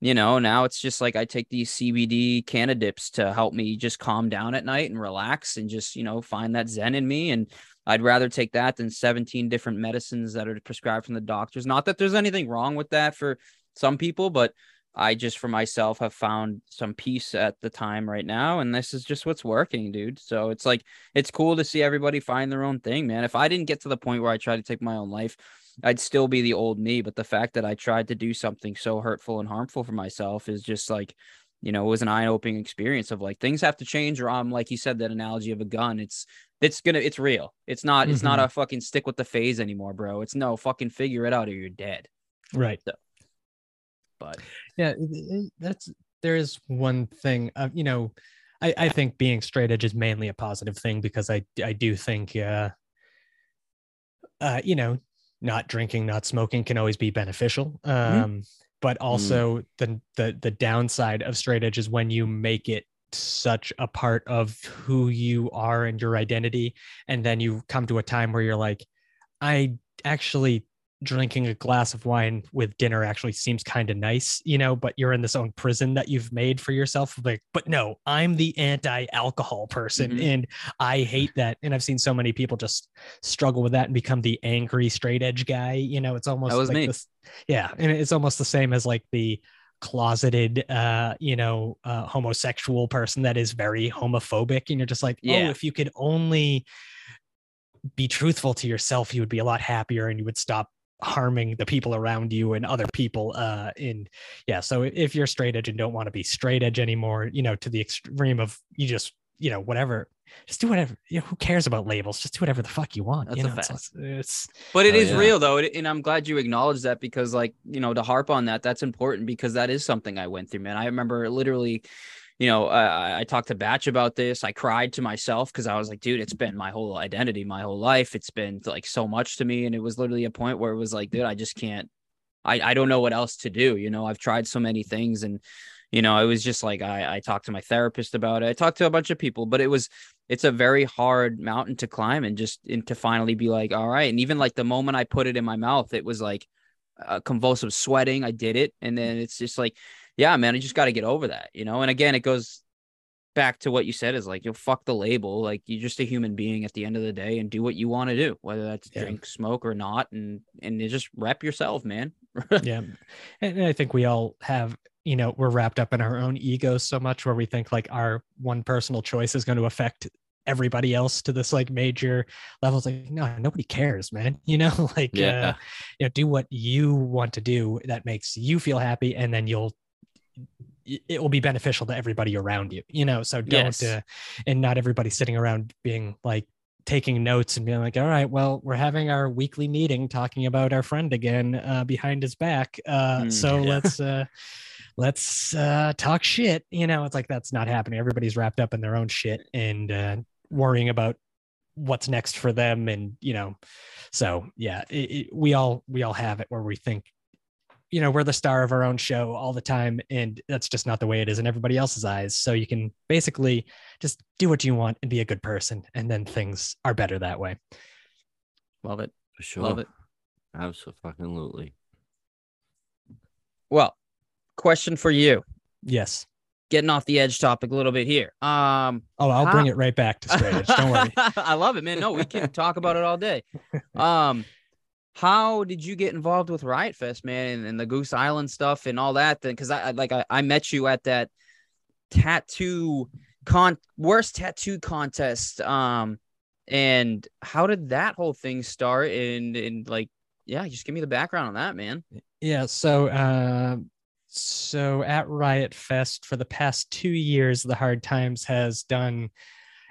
you know, now it's just like I take these CBD cannadips to help me just calm down at night and relax and just, you know, find that zen in me. And I'd rather take that than 17 different medicines that are prescribed from the doctors. Not that there's anything wrong with that for some people, but I just for myself have found some peace at the time right now. And this is just what's working, dude. So it's like, it's cool to see everybody find their own thing, man. If I didn't get to the point where I tried to take my own life, I'd still be the old me. But the fact that I tried to do something so hurtful and harmful for myself is just like, you know, it was an eye-opening experience of like things have to change, or I'm like you said that analogy of a gun. It's it's gonna it's real. It's not it's not Mhm. a fucking stick with the phase anymore, bro. It's no fucking figure it out or you're dead. Right. But Yeah, that's there is one thing. Uh, you know, I I think being straight edge is mainly a positive thing because I I do think uh, uh you know, not drinking, not smoking can always be beneficial. Um, but also the the the downside of straight edge is when you make it such a part of who you are and your identity, and then you come to a time where you're like, I actually drinking a glass of wine with dinner actually seems kind of nice, you know, but you're in this own prison that you've made for yourself. Like, but no, I'm the anti-alcohol person Mhm. and I hate that. And I've seen so many people just struggle with that and become the angry straight edge guy. You know, it's almost was like me. this. Yeah. And it's almost the same as like the closeted uh you know uh homosexual person that is very homophobic and you're just like Yeah. oh if you could only be truthful to yourself you would be a lot happier and you would stop harming the people around you and other people uh in yeah so if you're straight edge and don't want to be straight edge anymore you know to the extreme of you just you know whatever just do whatever you know who cares about labels just do whatever the fuck you want That's you a know it's, fact. it's But it Oh, is yeah. real though, and I'm glad you acknowledged that because, like, you know, to harp on that, that's important because that is something I went through, man. I remember literally, you know, I, I talked to Batch about this. I cried to myself because I was like, dude, it's been my whole identity, my whole life. It's been like so much to me, and it was literally a point where it was like, dude, I just can't. I I don't know what else to do. You know, I've tried so many things, and you know, it was just like I I talked to my therapist about it. I talked to a bunch of people, but it was it's a very hard mountain to climb and just and to finally be like all right and even like the moment i put it in my mouth it was like uh, convulsive sweating i did it and then it's just like yeah man i just got to get over that you know and again it goes back to what you said is like you'll fuck the label like you're just a human being at the end of the day and do what you want to do whether that's Yeah. drink smoke or not and and just rep yourself man *laughs* yeah and i think we all have you know we're wrapped up in our own egos so much where we think like our one personal choice is going to affect everybody else to this like major level it's like no nobody cares man *laughs* you know like Yeah. uh, you know do what you want to do that makes you feel happy and then you'll it will be beneficial to everybody around you you know so don't Yes. uh, and not everybody sitting around being like taking notes and being like all right well we're having our weekly meeting talking about our friend again uh, behind his back uh, Mm, so yeah. *laughs* let's uh let's uh talk shit you know it's like that's not happening everybody's wrapped up in their own shit and uh worrying about what's next for them and you know so yeah it, it, we all we all have it where we think you know we're the star of our own show all the time and that's just not the way it is in everybody else's eyes. So you can basically just do what you want and be a good person and then things are better that way. Love it. For sure. love it. Absolutely. well question for you. Yes. Getting off the edge topic a little bit here. Um oh i'll How- bring it right back to straight edge don't worry. *laughs* I love it, man. No, we can talk about it all day. *laughs* Um, how did you get involved with Riot Fest, man, and, and the Goose Island stuff and all that? Then, because I like I, I met you at that tattoo con worst tattoo contest. Um, and how did that whole thing start? And and like, yeah, just give me the background on that, man. Yeah. So, um, so at Riot Fest for the past two years, the Hard Times has done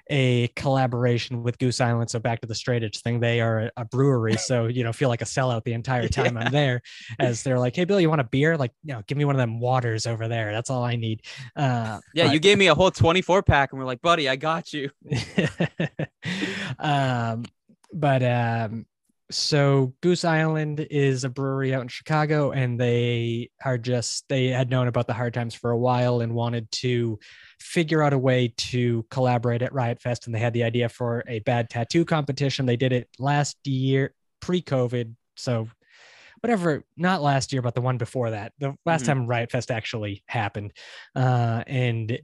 a collaboration with Goose Island. So back to the straight edge thing, they are a, a brewery. *laughs* So you know, feel like a sellout the entire time I'm there. As they're like, "Hey, Bill, you want a beer? Like, you know, give me one of them waters over there. That's all I need." Uh, Yeah, but- you gave me a whole twenty four pack, and we're like, buddy, I got you. *laughs* um, but um, so Goose Island is a brewery out in Chicago, and they are just they had known about the hard times for a while and wanted to figure out a way to collaborate at Riot Fest, and they had the idea for a bad tattoo competition. They did it last year, pre-COVID, so whatever not last year but the one before that the last Mhm. time riot fest actually happened uh and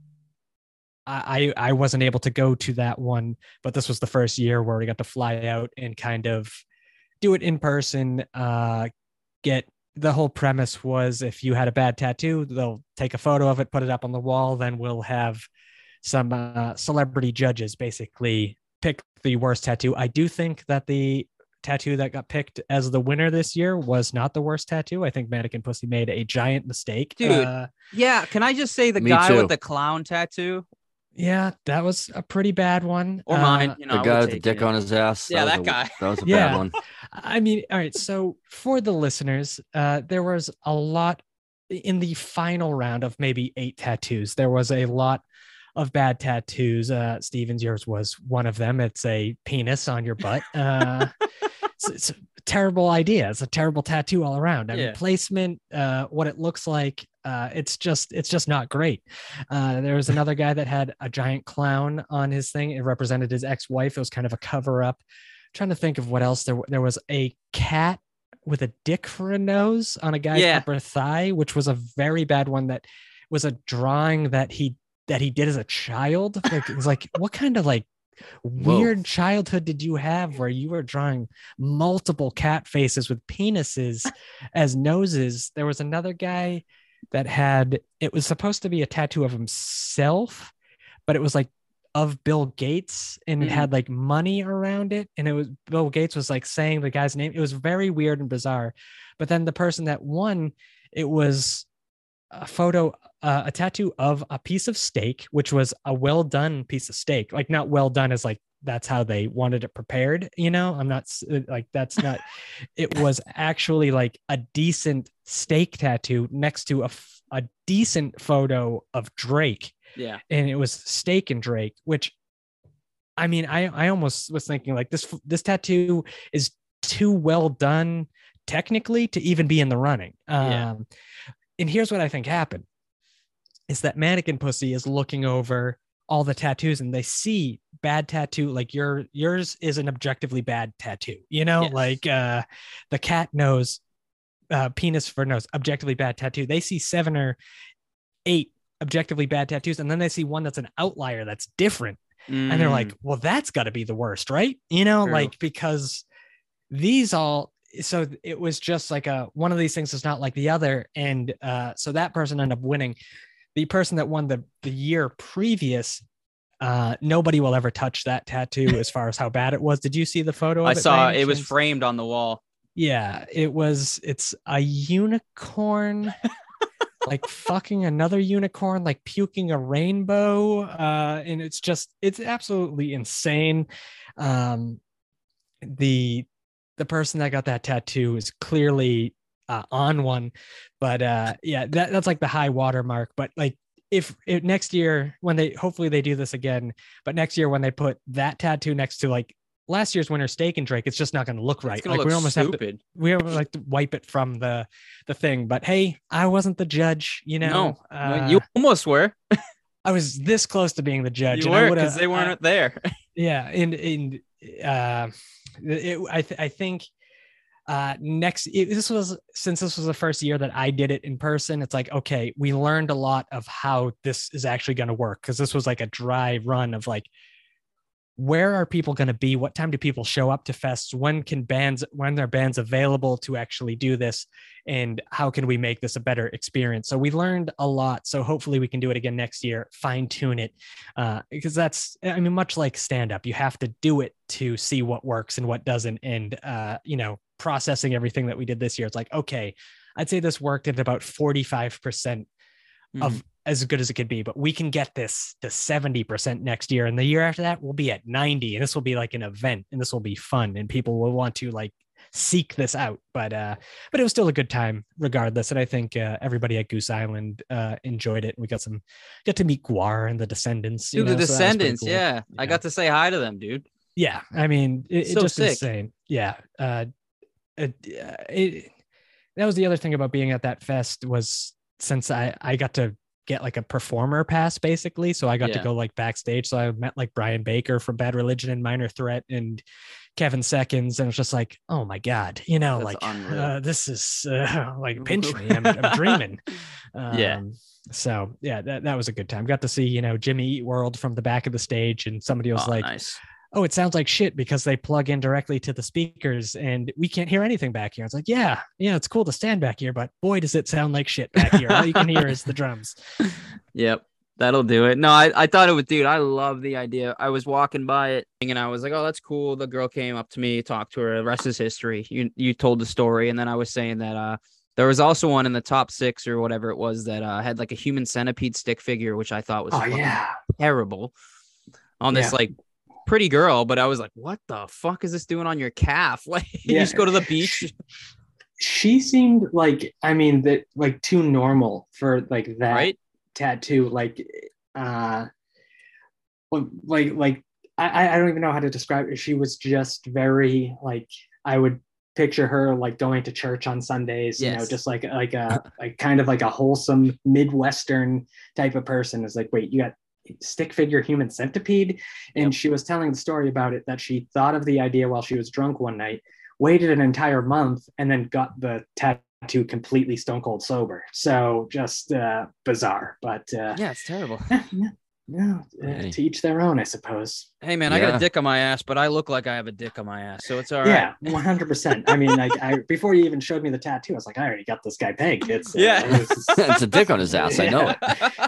I, I I wasn't able to go to that one, but this was the first year where we got to fly out and kind of do it in person. Uh, get the whole premise was if you had a bad tattoo, they'll take a photo of it, put it up on the wall, then we'll have some uh, celebrity judges basically pick the worst tattoo. I do think that the tattoo that got picked as the winner this year was not the worst tattoo. I think Mannequin Pussy made a giant mistake. Dude. Uh, Yeah, can I just say the guy too. with the clown tattoo yeah, that was a pretty bad one. or Uh, mine? You know, the guy with the dick it. on his ass. Yeah, was that a- guy. That was a Yeah. bad one. I mean, all right. So for the listeners, uh, there was a lot in the final round of maybe eight tattoos. There was a lot of bad tattoos. Uh, Stevens, yours was one of them. It's a penis on your butt. Uh, *laughs* it's, it's a terrible idea. It's a terrible tattoo all around. I Yeah. mean, placement, uh, what it looks like. Uh, it's just, it's just not great. Uh, there was another guy that had a giant clown on his thing. It represented his ex-wife. It was kind of a cover up trying to think of what else there there was a cat with a dick for a nose on a guy's Yeah. upper thigh which was a very bad one that was a drawing that he that he did as a child like it was like what kind of like Whoa. weird childhood did you have where you were drawing multiple cat faces with penises *laughs* as noses there was another guy that had it was supposed to be a tattoo of himself but it was like of Bill Gates and it Mhm. had like money around it. And it was Bill Gates was like saying the guy's name. It was very weird and bizarre. But then the person that won, it was a photo, uh, a tattoo of a piece of steak, which was a well done piece of steak. Like not well done as like that's how they wanted it prepared. You know, I'm not uh, like that's not. *laughs* it was actually like a decent steak tattoo next to a a decent photo of Drake Yeah. and it was steak and drake which i mean i i almost was thinking like this this tattoo is too well done technically to even be in the running um Yeah. And here's what i think happened is that mannequin pussy is looking over all the tattoos and they see bad tattoo like your yours is an objectively bad tattoo you know Yes. like uh the cat nose uh penis for nose objectively bad tattoo they see seven or eight objectively bad tattoos and then they see one that's an outlier that's different and they're like well that's got to be the worst right you know Mm. True. like because these all so it was just like a one of these things is not like the other and uh so that person ended up winning. The person that won the the year previous uh nobody will ever touch that tattoo as far as how bad it was. Did you see the photo of I it saw it was framed on the wall. yeah it was it's a unicorn *laughs* like fucking another unicorn like puking a rainbow uh and it's just it's absolutely insane. Um the the person that got that tattoo is clearly uh, on one but uh yeah that, that's like the high water mark but like if it, next year when they hopefully they do this again but next year when they put that tattoo next to like last year's winner steak and drake it's just not going to look right It's like look we almost have to we almost like to wipe it from the the thing but hey i wasn't the judge you know no, uh, you almost were. i was this close to being the judge You were because they weren't there. yeah and and uh it, i th- i think uh next it, this was since this was the first year that i did it in person it's like okay we learned a lot of how this is actually going to work because this was like a dry run of like where are people going to be? What time do people show up to fests? When can bands when are bands available to actually do this? And how can we make this a better experience? So we learned a lot. So hopefully we can do it again next year. Fine tune it uh, because that's i mean much like stand up you have to do it to see what works and what doesn't. And uh, you know processing everything that we did this year it's like okay i'd say this worked at about 45% Mhm. of as good as it could be but we can get this to 70% next year and the year after that we'll be at 90 and this will be like an event and this will be fun and people will want to like seek this out but uh but it was still a good time regardless and i think uh, everybody at goose island uh enjoyed it we got some got to meet GWAR and the Descendents you Dude, the know, so pretty Descendents. cool. Yeah. I got to say hi to them, dude. yeah i mean it, it just sick. insane yeah uh it, it that was the other thing about being at that fest was since i i got to get like a performer pass basically. So i got to go like backstage. So i met like brian baker from bad religion and minor threat and kevin seconds and it was just like oh my god you know That's like uh, this is uh, like *laughs* pinch me. I'm, I'm dreaming. *laughs* Yeah. um, so yeah that, that was a good time. Got to see you know jimmy eat world from the back of the stage and somebody was Oh, like nice. Oh, it sounds like shit because they plug in directly to the speakers and we can't hear anything back here. It's like, yeah, yeah, it's cool to stand back here, but boy, does it sound like shit back here. All you can hear is the drums. *laughs* Yep. That'll do it. No, I, I thought it was, dude. I love the idea. I was walking by it and I was like, oh, that's cool. The girl came up to me, talked to her. The rest is history. You you told the story, and then I was saying that uh there was also one in the top six or whatever it was that uh, had like a human centipede stick figure, which I thought was Oh yeah. terrible on this Yeah. like pretty girl. But I was like, what the fuck is this doing on your calf? *laughs* Like you just go to the beach. She seemed like I mean that like too normal for like that Right? tattoo. Like uh like like I- I, don't even know how to describe it. She was just very like I would picture her like going to church on Sundays, you know, just like like a *laughs* like kind of like a wholesome Midwestern type of person. Is like, wait, you got stick figure human centipede? And Yep. she was telling the story about it that she thought of the idea while she was drunk one night, waited an entire month, and then got the tattoo completely stone cold sober. So just uh bizarre. But uh Yeah, it's terrible. *laughs* no, uh, Hey. to each their own, I suppose. Hey man, I got a dick on my ass, but I look like I have a dick on my ass, so it's all right. Yeah, one hundred percent. I mean, like, I before you even showed me the tattoo, I was like, I already got this guy pegged. It's uh, Yeah. this *laughs* it's a dick on his ass. I know it.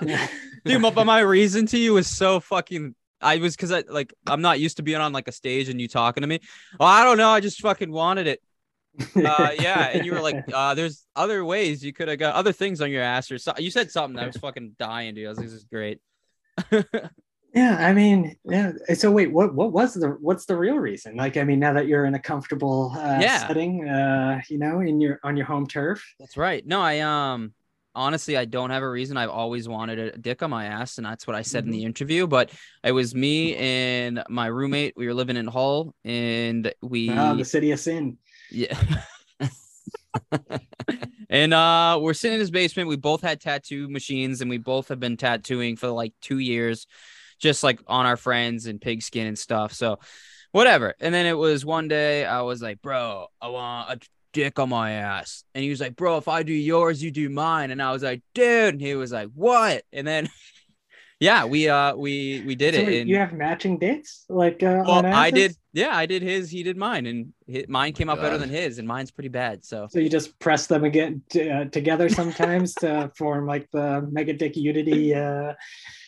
Yeah. *laughs* Dude, but my reason to you is so fucking. I was because I like I'm not used to being on like a stage and you talking to me. Oh, I don't know. I just fucking wanted it. Uh, yeah, and you were like, *laughs* uh, "There's other ways you could have got other things on your ass or so." You said something that was fucking dying, dude. I was like, "This is great." *laughs* yeah. I mean, yeah. So wait, what what was the what's the real reason? Like, I mean, now that you're in a comfortable uh, Yeah. setting, uh, you know, in your on your home turf. That's right. No, I um honestly I don't have a reason. I've always wanted a dick on my ass, and that's what I said in the interview. But it was me and my roommate. We were living in Hull, and we Ah, the city of sin. yeah. *laughs* *laughs* and uh we're sitting in his basement. We both had tattoo machines, and we both have been tattooing for like two years, just like on our friends and pigskin and stuff. So whatever. And then it was one day I was like, bro, I want a dick on my ass. And he was like, bro, if I do yours, you do mine. And I was like, dude. And he was like, what? And then *laughs* yeah, we uh we we did So it. wait, and, you have matching dicks, like uh, well, on I did. Yeah, I did his. He did mine, and hi mine came out better than his, and mine's pretty bad. So So you just press them again t- uh, together sometimes to *laughs* form like the mega dick unity, uh,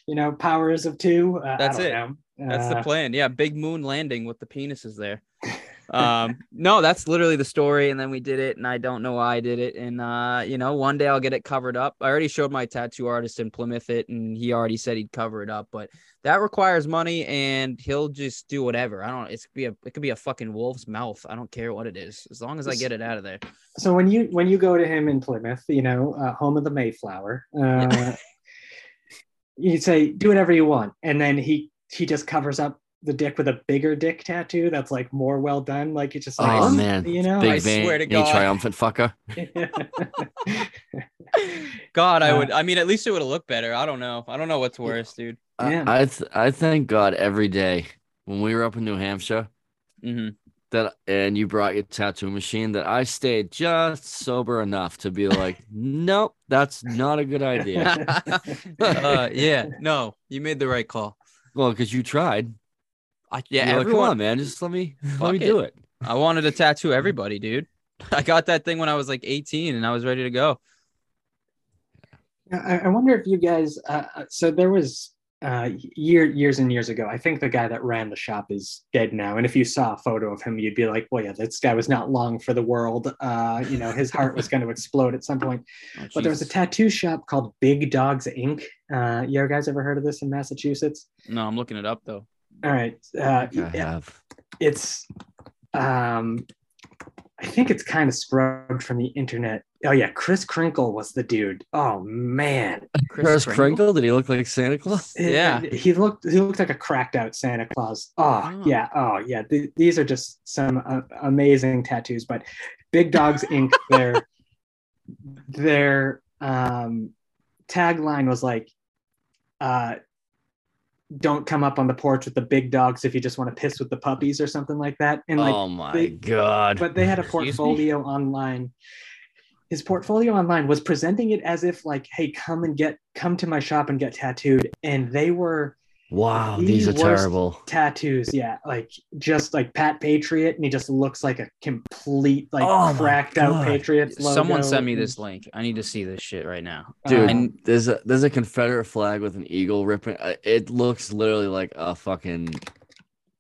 you know, powers of two. Uh, That's it. Know. that's the Uh, plan. Yeah, big moon landing with the penises there. *laughs* um no that's literally the story and then we did it and i don't know why i did it and uh you know one day i'll get it covered up. I already showed my tattoo artist in plymouth it and he already said he'd cover it up but that requires money and he'll just do whatever. I don't it's be a it could be a fucking wolf's mouth. I don't care what it is as long as i get it out of there. So when you when you go to him in Plymouth, you know, uh, home of the Mayflower, uh, *laughs* you say do whatever you want, and then he he just covers up the dick with a bigger dick tattoo that's like more well done. Like it's just like, Oh man, you know, big I vein, swear to you God. triumphant fucker. *laughs* god i Uh, would i mean at least it would have looked better i don't know i don't know what's worse dude I- Yeah. I th- I thank God every day when we were up in New Hampshire hmm that and you brought your tattoo machine that I stayed just sober enough to be like, *laughs* nope, that's not a good idea. *laughs* uh, yeah no you made the right call well, because you tried. I, yeah You're like, come everyone on, man, just let me *laughs* let me it. do it. I wanted to tattoo everybody, dude. I got that thing when I was like 18 and I was ready to go. I, I wonder if you guys. Uh, uh, so there was uh, year years and years ago. I think the guy that ran the shop is dead now. And if you saw a photo of him, you'd be like, "Well, yeah, this guy was not long for the world. Uh, you know, his heart was going to explode at some point." *laughs* Oh, But there was a tattoo shop called Big Dogs Inc. Uh, you guys ever heard of this in Massachusetts? no, I'm looking it up though. All right, uh, I have. it's. Um, I think it's kind of scrubbed from the internet. Oh yeah, Chris Crinkle was the dude. Oh man, *laughs* Chris Kringle? Did he look like Santa Claus? Yeah. He looked he looked like a cracked out Santa Claus. Oh Oh. yeah, oh yeah. Th- these are just some uh, amazing tattoos. But Big Dogs Inc. *laughs* their their um, tagline was like, uh, "Don't come up on the porch with the big dogs if you just want to piss with the puppies" or something like that. And like, oh my they- god. but they had a *laughs* portfolio online his portfolio online was presenting it as if like hey come and get come to my shop and get tattooed and they were Wow, The these are terrible. tattoos. Yeah, like just like Pat Patriot, and he just looks like a complete like Oh cracked out Patriot. Patriots. Someone sent me this link. I need to see this shit right now. Dude, Um, there's a there's a Confederate flag with an eagle ripping. uh, It looks literally like a fucking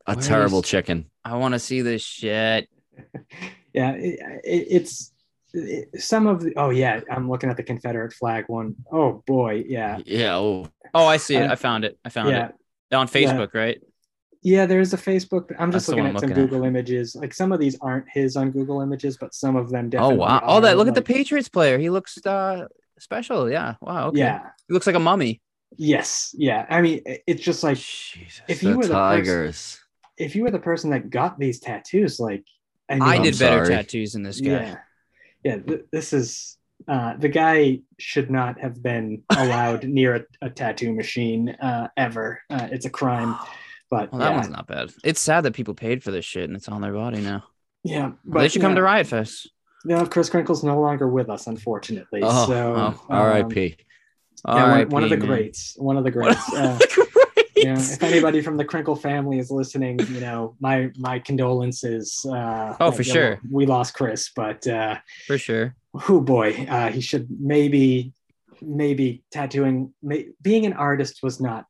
a terrible is- chicken. I want to see this shit. *laughs* yeah, it, it, it's it- some of the. Oh yeah, I'm looking at the Confederate flag one. Oh boy, yeah, Yeah. Oh, Oh, I see it. Uh, I found it. I found yeah, it on Facebook, right? yeah. There's a Facebook. I'm just the looking at I'm some looking at. Google images. Like some of these aren't his on Google Images, but some of them definitely. Oh definitely. wow. Oh, that are, look at the Patriots player. He looks uh special. Yeah. Wow. Okay. Yeah. He looks like a mummy. Yes. Yeah. I mean, it's just like Jesus. if the you were the person- if you were the person that got these tattoos, like I, mean, I I'm did better sorry. tattoos than this guy. Yeah, yeah. Th- this is uh, the guy should not have been allowed *laughs* near a, a tattoo machine uh, ever. Uh, it's a crime. But Well, that yeah, one's not bad. It's sad that people paid for this shit and it's on their body now. yeah. But But they should come yeah, to Riot Fest. No, Chris Crinkle's no longer with us, unfortunately. Oh, so, oh, um, R.I.P. yeah, one, one of the man. greats. One of the One of greats. *laughs* The yeah, if anybody from the Crinkle family is listening, you know, my my condolences. Uh, Oh, for you know, sure. we lost Chris, but uh, For sure. oh boy, uh, he should maybe maybe tattooing. May, being an artist was not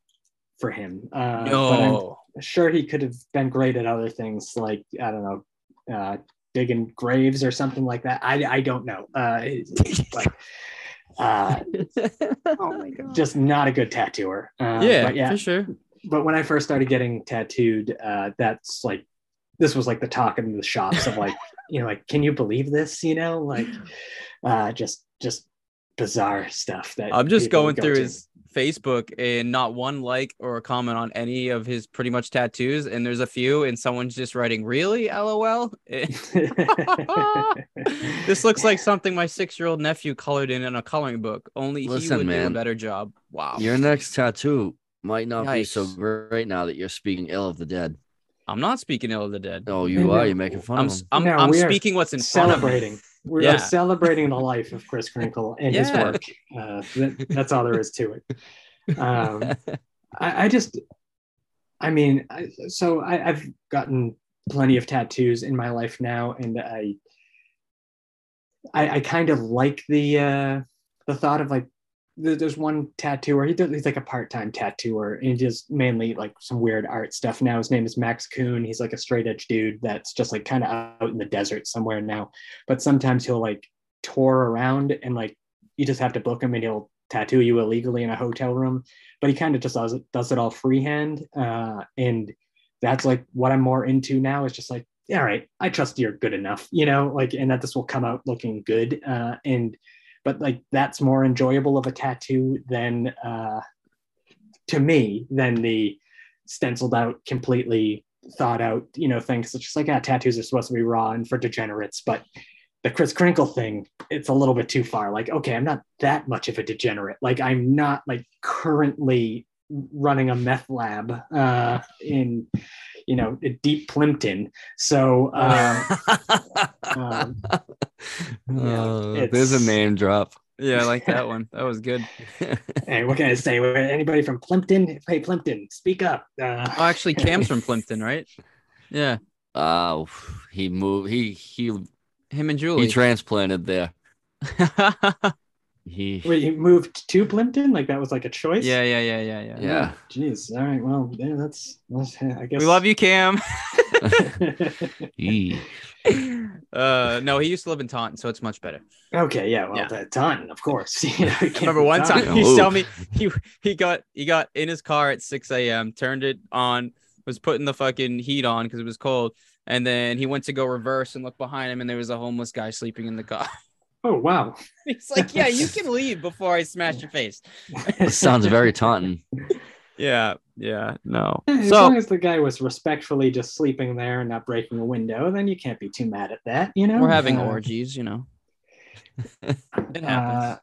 for him. Uh, but I'm No. sure he could have been great at other things, like I don't know, uh, digging graves or something like that. I I don't know. Uh, but, uh, *laughs* oh my god. just not a good tattooer. Uh, yeah, but yeah, for sure. but when I first started getting tattooed, uh, that's like this was like the talk in the shops of like, *laughs* you know, like, can you believe this? You know, like uh just just bizarre stuff that I'm just going go through to. his Facebook and not one like or a comment on any of his pretty much tattoos. And there's a few, and someone's just writing, Really? LOL. *laughs* this looks like something my six year old nephew colored in in a coloring book. Only he Listen, would do a man. better job. Wow. Your next tattoo might not be so Yikes. great now that you're speaking ill of the dead. I'm not speaking ill of the dead. Oh, you No, are. You're making fun I'm of s- them. I'm, No, I'm speaking what's in front of me. We're Yeah. celebrating the life of Chris Crinkle and his work. Uh, that, that's all there is to it. Um, *laughs* I, I just, I mean, I, so I, I've gotten plenty of tattoos in my life now, and I, I, I kind of like the uh, the thought of like, there's one tattooer. He does, he's like a part time tattooer, and he does mainly like some weird art stuff. Now his name is Max Kuhn. He's like a straight edge dude that's just like kind of out in the desert somewhere now. But sometimes he'll like tour around and like you just have to book him and he'll tattoo you illegally in a hotel room but he kind of just does it does it all freehand uh and that's like what i'm more into now is just like all right i trust you're good enough you know like and that this will come out looking good uh and but like that's more enjoyable of a tattoo than uh to me than the stenciled out completely thought out you know things it's just like ah, tattoos are supposed to be raw and for degenerates but the Chris Crinkle thing, it's a little bit too far. Like, okay, I'm not that much of a degenerate. Like, I'm not like currently running a meth lab uh, in, you know, deep Plympton. So, *laughs* um, um, Uh, it's- there's a name drop. Yeah, I like that *laughs* one. That was good. hey, what can I say? Anybody from Plympton? Hey, Plympton, speak up. Uh, Oh, actually, Cam's from *laughs* Plympton, right? Yeah, Uh, he moved. He he him and Julie. he transplanted there. He wait, you moved to Plympton? Like that was like a choice? yeah, yeah, yeah, yeah, yeah. Yeah. Jeez. All right. Well, yeah, that's, that's I guess. We love you, Cam. *laughs* *laughs* uh, no, he used to live in Taunton, so it's much better. okay. Yeah. Well, Yeah. a ton, of course. You know, you can't remember one done. time he Oof. told me he he got he got in his car at 6 a.m turned it on was putting the fucking heat on because it was cold and then he went to go reverse and look behind him and there was a homeless guy sleeping in the car *laughs* Oh wow. *laughs* he's like yeah you can leave before i smash your face sounds very taunting. *laughs* yeah yeah no As so long as the guy was respectfully just sleeping there and not breaking a window, then you can't be too mad at that. You know, we're having Uh, orgies you know *laughs* it Uh, happens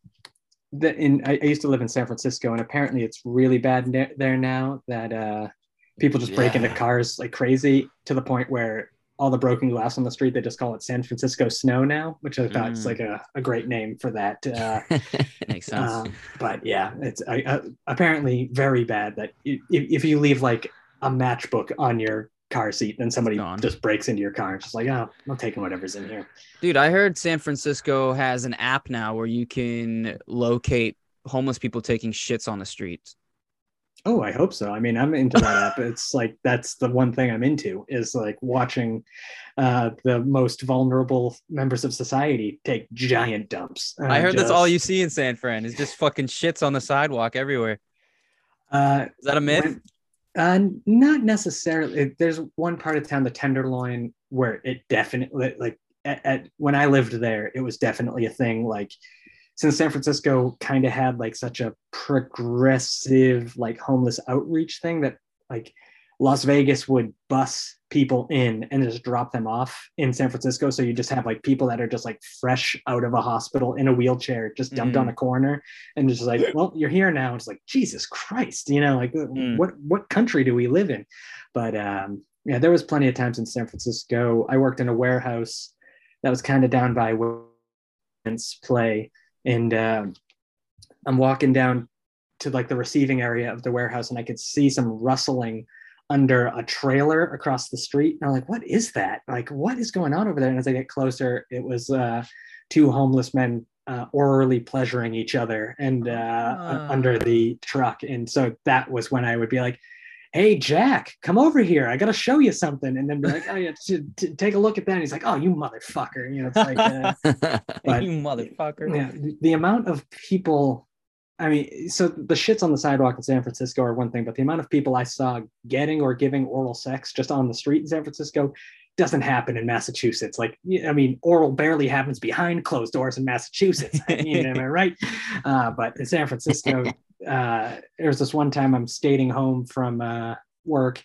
the, in I, I used to live in San Francisco, and apparently it's really bad ne- there now that uh, people just break into cars like crazy to the point where all the broken glass on the street, they just call it San Francisco Snow now, which I thought is Mm. like a, a great name for that. Uh, *laughs* Makes sense. um, but yeah, it's uh, uh, apparently very bad that if, if you leave like a matchbook on your car seat, then somebody just breaks into your car and just like, oh, I'm taking whatever's in here. Dude, I heard San Francisco has an app now where you can locate homeless people taking shits on the streets. Oh, I hope so. I mean, I'm into that app. *laughs* It's like that's the one thing I'm into is like watching uh, the most vulnerable members of society take giant dumps. I heard that's all you see in San Fran is just fucking shits on the sidewalk everywhere. Uh, Is that a myth? when- uh, not necessarily. There's one part of town, the Tenderloin, where it definitely like at, at when I lived there, it was definitely a thing. Like since San Francisco kind of had like such a progressive like homeless outreach thing that like Las Vegas would bus people in and just drop them off in San Francisco. So you just have like people that are just like fresh out of a hospital in a wheelchair, just dumped on a corner and just like, well, you're here now. It's like, Jesus Christ, you know, like Mm. what, what country do we live in? But um, yeah, there was plenty of times in San Francisco. I worked in a warehouse that was kind of down by Play. And um, I'm walking down to like the receiving area of the warehouse and I could see some rustling under a trailer across the street. And I'm like, what is that? Like, what is going on over there? And as I get closer, it was uh, two homeless men uh, orally pleasuring each other and uh, Ah. under the truck. And so that was when I would be like, hey, Jack, come over here. I got to show you something. And then be like, oh, yeah, t- t- take a look at that. And he's like, oh, you motherfucker. You know, it's like, uh, *laughs* but- you motherfucker. yeah, the- the amount of people. I mean, so the shits on the sidewalk in San Francisco are one thing, but the amount of people I saw getting or giving oral sex just on the street in San Francisco doesn't happen in Massachusetts. Like, I mean, oral barely happens behind closed doors in Massachusetts. I mean, am I right? *laughs* Uh, but in San Francisco, uh, there was this one time I'm skating home from uh, work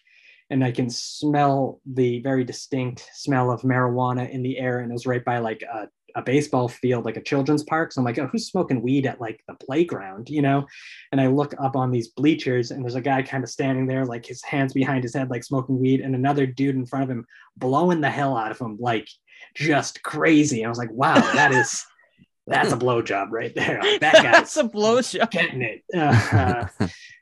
and I can smell the very distinct smell of marijuana in the air. And it was right by like a, a baseball field, like a children's park. So I'm like, oh, who's smoking weed at like the playground, you know? And I look up on these bleachers and there's a guy kind of standing there, like his hands behind his head, like smoking weed, and another dude in front of him blowing the hell out of him, like just crazy. I was like, wow, that is. That's a *laughs* blowjob right there. Like, *laughs* that guy's That's a blowjob. getting it. *laughs* Uh,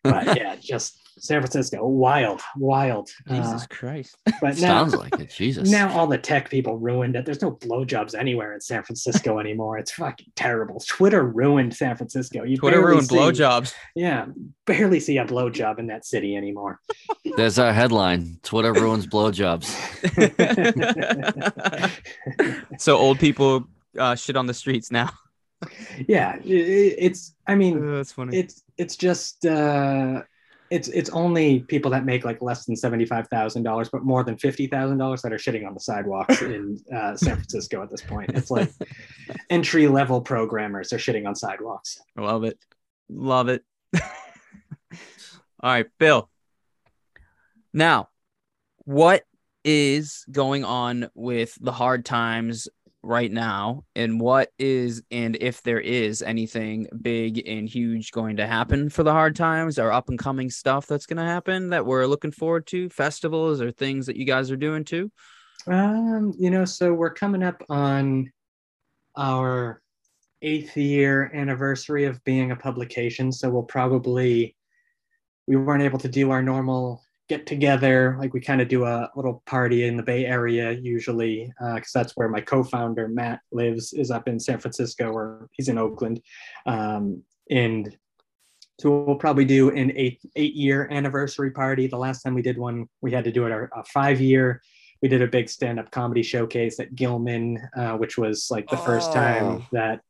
but yeah, just San Francisco, wild, wild. Uh, Jesus Christ. but now, Sounds like it. Jesus. now all the tech people ruined it. There's no blowjobs anywhere in San Francisco anymore. It's fucking terrible. Twitter ruined San Francisco. You Twitter ruined see- blowjobs. Yeah, barely see a blowjob in that city anymore. There's our headline. Twitter ruins blowjobs. so old people uh, shit on the streets now. *laughs* yeah, i- i- it's. I mean, Uh, that's funny. it's it's just uh it's it's only people that make like less than seventy-five thousand dollars but more than fifty thousand dollars that are shitting on the sidewalks in uh, san francisco at this point it's like *laughs* entry level programmers are shitting on sidewalks Love it. Love it. *laughs* All right, Bill. Now, what is going on with the hard times right now? And what is, and if there is anything big and huge going to happen for the hard times or up and coming stuff that's going to happen that we're looking forward to? Festivals or things that you guys are doing too? um you know so we're coming up on our eighth year anniversary of being a publication so we'll probably we weren't able to do our normal get together like we kind of do a little party in the bay area usually because that's where my co-founder matt lives is up in san francisco or he's in oakland. Um, and so we'll probably do an eight eight year anniversary party. The last time we did one we had to do it our, a five year we did a big stand-up comedy showcase at gilman uh, which was like the first time Oh. that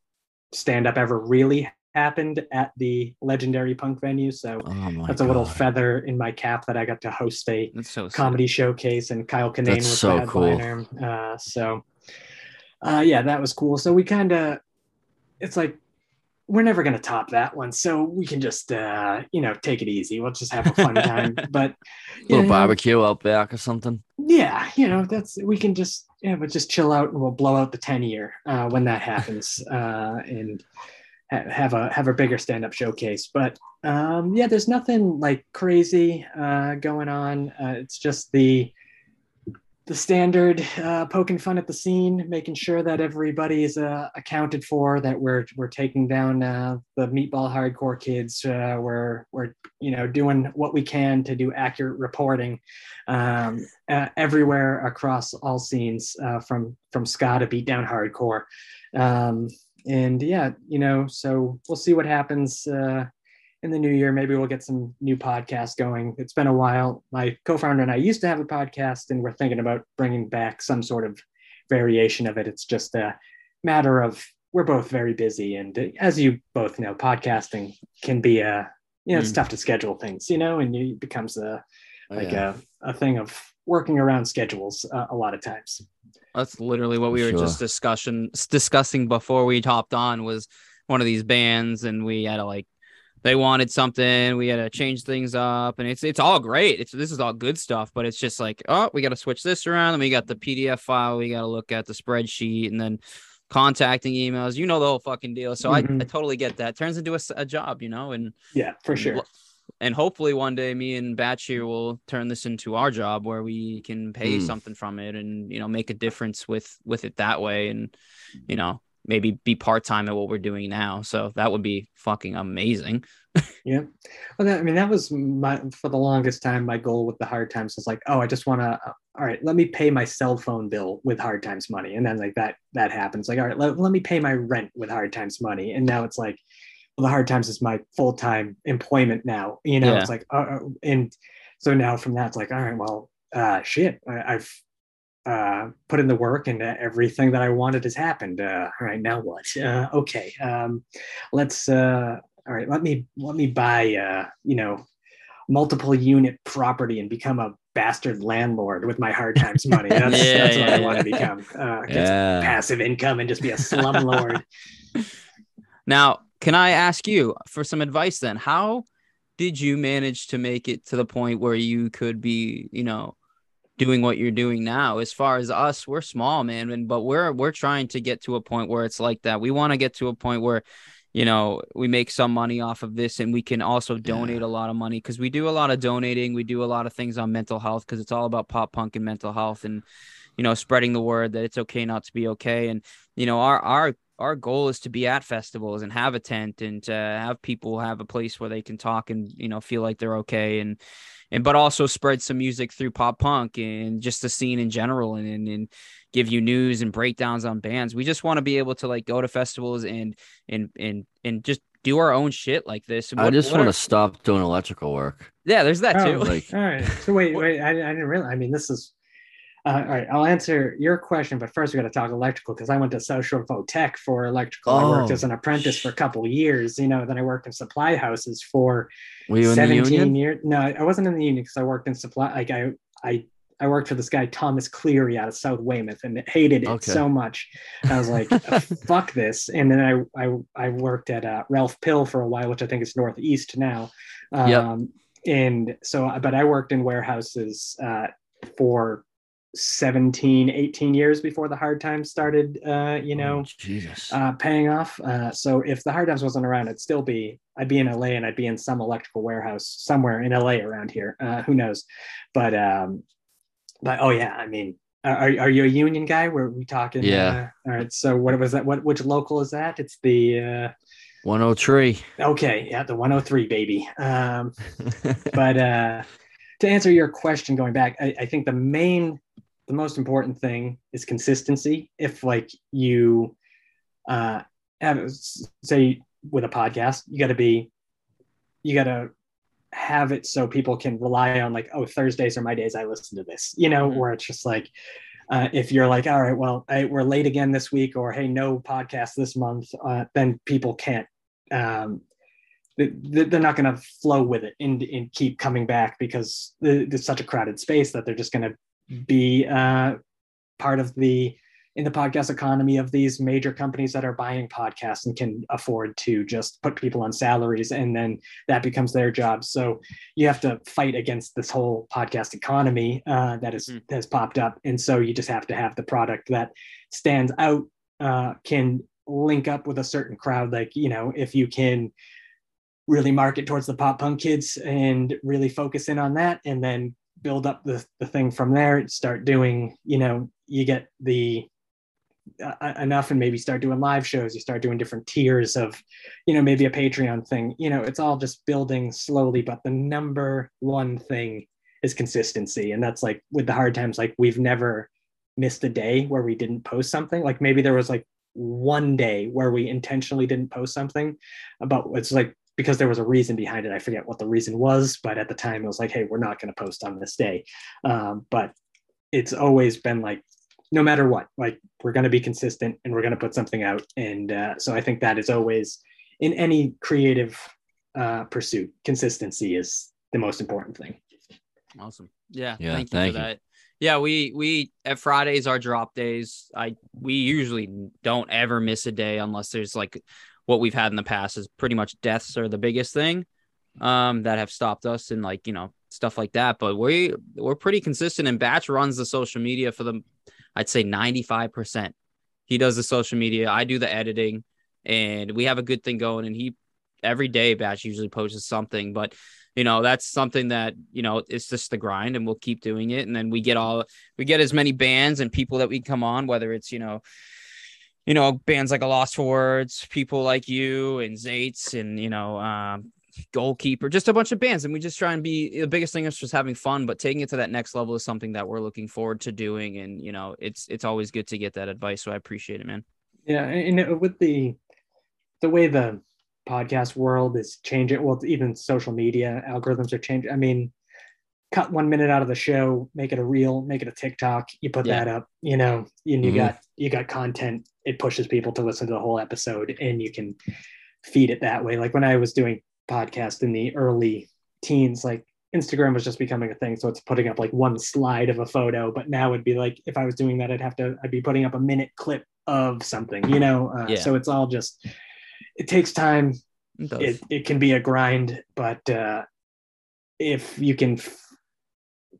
stand-up ever really happened at the legendary punk venue so Oh that's a little feather in my cap that I got to host a so comedy showcase, and Kyle Kinane That's was so the headliner. Uh, so, uh, yeah, that was cool. So we kind of, it's like we're never gonna top that one, so we can just, uh, you know, take it easy. We'll just have a fun time. *laughs* But you little know, barbecue out back or something. yeah, you know, that's we can just yeah, but just chill out and we'll blow out the ten year uh, when that happens, uh, and have a have a bigger stand up showcase. But um, yeah, there's nothing like crazy uh, going on. Uh, it's just the the standard uh, poking fun at the scene, making sure that everybody is uh, accounted for, that we're we're taking down uh, the meatball hardcore kids. Uh, we're we're you know doing what we can to do accurate reporting um, everywhere across all scenes, from from ska to beat down hardcore. Um, and yeah, you know, so we'll see what happens in the new year. Maybe we'll get some new podcasts going. It's been a while. My co-founder and I used to have a podcast, and we're thinking about bringing back some sort of variation of it. It's just a matter of we're both very busy, and as you both know, podcasting can be a you know it's Mm. tough to schedule things, you know, and it becomes a Oh, like yeah. a, a thing of working around schedules uh, a lot of times. That's literally what we were just discussion discussing before we hopped on was one of these bands and we had to like they wanted something, we had to change things up and it's it's all great. It's this is all good stuff, but it's just like, oh, we got to switch this around and we got the PDF file, we got to look at the spreadsheet and then contacting emails, you know the whole fucking deal. So I, I Mhm. totally get that. turns into a job, you know, and Yeah, for sure. And hopefully one day me and Batch here will turn this into our job where we can pay Mm. something from it and you know make a difference with with it that way and you know maybe be part-time at what we're doing now so that would be fucking amazing *laughs* Yeah. Well, that, I mean, that was my, for the longest time, my goal with the hard times was like, oh, I just want to, all right, let me pay my cell phone bill with hard times money. And then like that, that happens like, all right, let, let me pay my rent with hard times money. And now it's like, the hard times is my full-time employment now, you know, Yeah. it's like, uh, uh, and so now from that, it's like, all right, well, uh, shit, I, I've, uh, put in the work and uh, everything that I wanted has happened. Uh, all right, now what? Uh, okay. Um, let's, uh, all right, let me let me buy uh, you know, multiple unit property and become a bastard landlord with my hard times money. That's, *laughs* Yeah, that's what yeah, I want to become. Uh, Yeah. passive income and just be a *laughs* slumlord. now can i ask you for some advice then? How did you manage to make it to the point where you could be you know doing what you're doing now? As far as us we're small man and but we're we're trying to get to a point where it's like that. We want to get to a point where you know we make some money off of this and we can also donate a lot of money because we do a lot of donating. We do a lot of things on mental health because it's all about pop punk and mental health and you know spreading the word that it's okay not to be okay. And you know our our our goal is to be at festivals and have a tent and to have people have a place where they can talk and you know feel like they're okay and and but also spread some music through pop punk and just the scene in general and and, and give you news and breakdowns on bands we just want to be able to like go to festivals and and and and just do our own shit like this I just want are- to stop doing electrical work. yeah there's that oh, too Oh, Like, all right. So wait, wait. I, I didn't realize. I mean, this is. Uh, all right, I'll answer your question, but first we got to talk electrical because I went to South Shore Tech for electrical. I worked Oh, as an apprentice for a couple of years, you know. Then I worked in supply houses for were you in the 17 union? years. No, I wasn't in the union because I worked in supply. Like I, I, I worked for this guy Thomas Cleary out of South Weymouth and hated it Okay. so much. I was like, "Uh, *laughs* "Fuck this!" And then I, I, I worked at uh, Ralph Pill for a while, which I think is Northeast now. Um, Yep. And so, but I worked in warehouses uh, for 17, 18 years before the hard times started. Uh, you know, Oh, Jesus. uh, paying off. Uh, so if the hard times wasn't around, I'd still be, I'd be in LA and I'd be in some electrical warehouse somewhere in LA around here. Uh, who knows? But, um, but oh yeah, I mean, are, are you a union guy? Were we talking? Yeah. Uh, all right. So what was that? What, which local is that? It's the, uh, 103. okay. Yeah. The 103 baby. Um, *laughs* but uh, to answer your question going back I, I think the main the most important thing is consistency if like you uh have say with a podcast you got to be you got to have it so people can rely on like oh thursdays are my days i listen to this you know Mhm. where it's just like uh, if you're like all right well I, we're late again this week or hey no podcast this month uh, then people can't um, th- th- they're not going to flow with it and, and keep coming back because th- there's such a crowded space that they're just going to be uh, part of the in the podcast economy of these major companies that are buying podcasts and can afford to just put people on salaries and then that becomes their job. So you have to fight against this whole podcast economy uh, that is Hmm. has popped up. And so you just have to have the product that stands out uh, can link up with a certain crowd. Like you know if you can really market towards the pop punk kids and really focus in on that and then build up the, the thing from there start doing you know you get the uh, enough and maybe start doing live shows. You start doing different tiers of you know maybe a patreon thing. You know it's all just building slowly but the number one thing is consistency. And that's like with the hard times like we've never missed a day where we didn't post something. Like maybe there was like one day where we intentionally didn't post something but it's like because there was a reason behind it. I forget what the reason was but at the time it was like hey we're not going to post on this day. Um, but it's always been like no matter what like we're going to be consistent and we're going to put something out. And uh, so i think that is always in any creative uh, pursuit consistency is the most important thing. Awesome. Yeah, Yeah, thank you thank for you. that. Yeah we we at fridays our drop days i we usually don't ever miss a day unless there's like what we've had in the past is pretty much deaths are the biggest thing um that have stopped us and like you know stuff like that. But we we're pretty consistent and batch runs the social media for them i'd say 95% he does the social media. I do the editing and we have a good thing going and he every day batch usually posts something. But you know that's something that you know it's just the grind and we'll keep doing it. And then we get all we get as many bands and people that we come on whether it's you know you know bands like a loss for words people like you and zates and you know um goalkeeper just a bunch of bands and we just try and be the biggest thing is just having fun but taking it to that next level is something that we're looking forward to doing and you know it's it's always good to get that advice so i appreciate it man Yeah, and with the the way the podcast world is changing, well, even social media algorithms are changing. I mean, cut one minute out of the show, make it a reel, make it a TikTok. You put Yeah. that up, you know, and you Mhm. got you got content. It pushes people to listen to the whole episode, and you can feed it that way. Like when I was doing podcast in the early teens, like Instagram was just becoming a thing. So it's putting up like one slide of a photo, but now it'd be like if I was doing that, I'd have to I'd be putting up a minute clip of something, you know. Uh, Yeah. So it's all just it takes time. It. It it can be a grind, but uh, if you can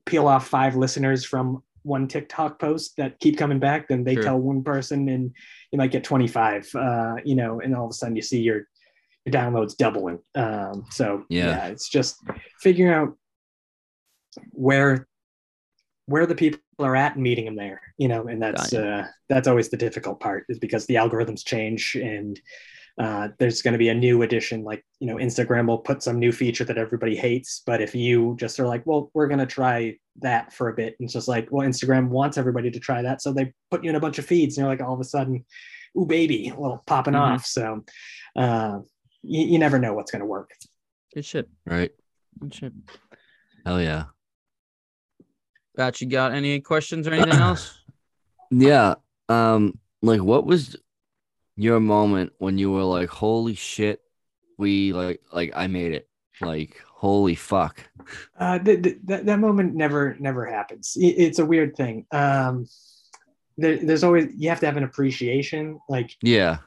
peel off five listeners from one TikTok post that keep coming back, then they Sure. tell one person, and you might get twenty five. Uh, you know, and all of a sudden you see your your downloads doubling. Um, so Yeah. yeah, it's just figuring out where where the people are at and meeting them there you know and that's uh that's always the difficult part is because the algorithms change and uh, there's going to be a new addition like you know instagram will put some new feature that everybody hates but if you just are like well we're going to try that for a bit and it's just like well instagram wants everybody to try that so they put you in a bunch of feeds and you're like all of a sudden ooh baby a little popping Mhm. off so uh you, you never know what's going to work good shit Right. good shit Hell yeah. Bat, you got any questions or anything *clears throat* else Yeah. Um, like what was your moment when you were like, holy shit, we like like I made it. Like, holy fuck. Uh, th- th- that that moment never never happens. It's a weird thing. Um, there, there's always you have to have an appreciation, like Yeah.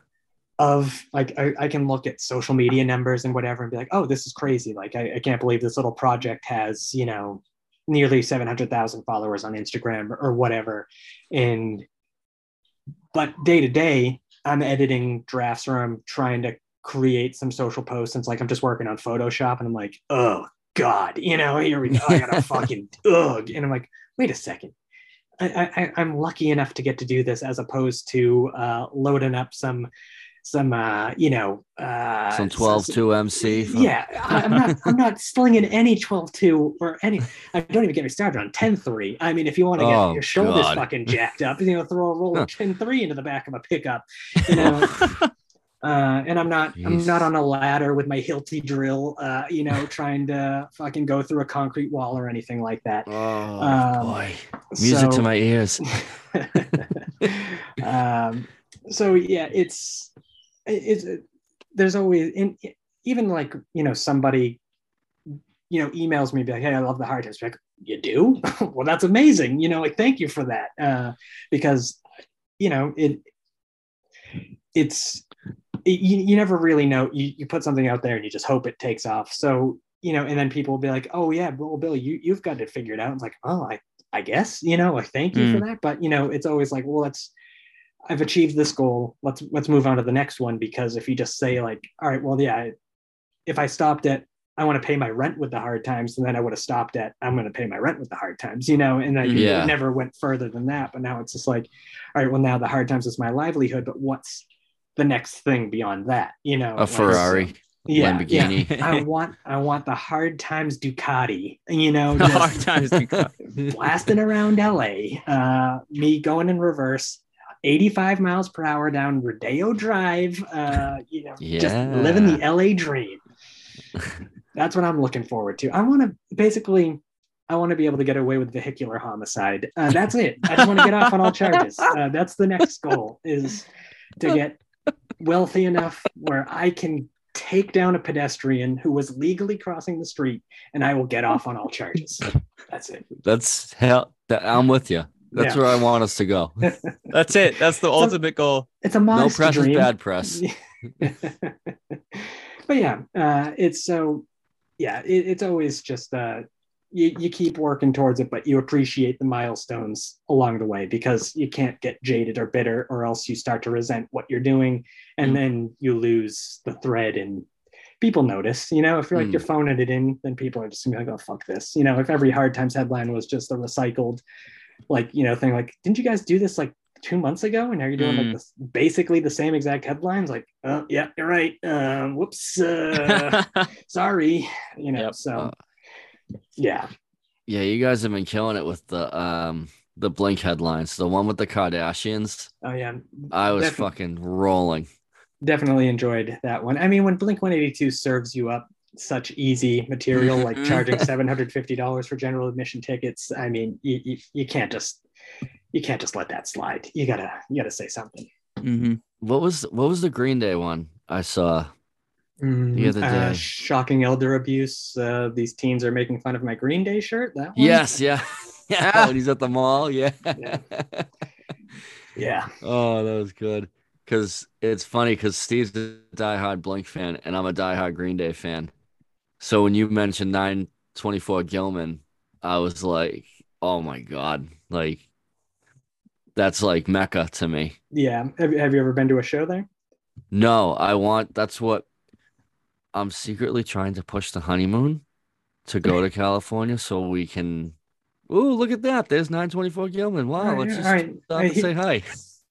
of like I, I can look at social media numbers and whatever and be like, oh, this is crazy. Like I, I can't believe this little project has you know nearly seven hundred thousand followers on Instagram or whatever. And but day to day, I'm editing drafts or I'm trying to create some social posts. And it's like I'm just working on Photoshop and I'm like, oh God, you know, here we go. I gotta *laughs* fucking ugh. And I'm like, wait a second. I, I, I'm lucky enough to get to do this as opposed to uh, loading up some some uh, you know uh, Some 12 2 MC. for- yeah, I- I'm not. I'm not slinging any 12-2 or any. I don't even get me started on 10-3. I mean, if you want to get Oh, your shoulders God. fucking jacked up, you know, throw a roll of 10-3 into the back of a pickup. You know, *laughs* uh, and I'm not. I'm not on a ladder with my Hilti drill. Uh, you know, trying to fucking go through a concrete wall or anything like that. Oh Um, boy. Music to my ears. *laughs* um, so yeah, it's it's there's always in even like you know somebody you know emails me be like, hey, I love the hard times. Like, you do? *laughs* well, that's amazing. You know, like thank you for that uh, because you know it it's it, you, you never really know. You, you put something out there and you just hope it takes off. So you know, and then people will be like, oh yeah, well, Bill, you you've got it figured out. It's like, oh, I I guess you know, like thank you for that. But you know, it's always like, well, let's I've achieved this goal. Let's let's move on to the next one because if you just say like, all right, well, yeah, if I stopped at I want to pay my rent with the hard times, and then I would have stopped at I'm going to pay my rent with the hard times, you know, and I Yeah. never went further than that. But now it's just like, all right, well now the hard times is my livelihood, but what's the next thing beyond that? You know, A like, Ferrari, yeah, Lamborghini. Yeah. *laughs* I want I want the hard times Ducati, you know, *laughs* hard times come. *laughs* blasting around LA, uh, me going in reverse. 85 miles per hour down Rodeo Drive, uh, you know, just living the LA dream. That's what I'm looking forward to. I want to basically, I want to be able to get away with vehicular homicide. Uh, that's it. I just want to get off on all charges. *laughs* Uh, that's the next goal is to get wealthy enough where I can take down a pedestrian who was legally crossing the street, and I will get off on all charges. That's it. That's hell. That, I'm with you. That's Yeah. where I want us to go. *laughs* That's it. That's the ultimate goal. It's a No modest press is bad press. *laughs* but yeah, uh, it's so yeah, it, it's always just uh, you, you keep working towards it, but you appreciate the milestones along the way because you can't get jaded or bitter, or else you start to resent what you're doing, and Mm. then you lose the thread and people notice. You know, if you're like Mm. you're phoning it in, then people are just gonna be like, "Oh fuck this." You know, if every Hard Times headline was just a recycled, like you know, thing like, "Didn't you guys do this like?" two months ago and now you're doing Mm. like this basically the same exact headlines like oh yeah you're right um whoops uh, *laughs* sorry you know Yep. so Uh, yeah Yeah, you guys have been killing it with the um the Blink headlines. The one with the Kardashians. oh yeah I was fucking rolling. definitely enjoyed that one i mean when blink 182 serves you up such easy material *laughs* like charging $750 for general admission tickets i mean you, you, you can't just you can't just let that slide you gotta you gotta say something hmm What was what was the Green Day one I saw? the other day. shocking elder abuse uh, these teens are making fun of my green day shirt that one? Yes, yeah. *laughs* Yeah, when he's at the mall. Yeah. Yeah. *laughs* yeah oh, that was good. Cause it's funny because Steve's a diehard Blink fan and I'm a diehard Green Day fan. So when you mentioned 924 Gilman, I was like, oh my God. Like that's like Mecca to me. yeah um, have, have you ever been to a show there No, I want that's what I'm secretly trying to push the honeymoon to go to *laughs* California so we can Oh, look at that. There's 924 Gilman. Wow, right, let's just right. stop and say hi.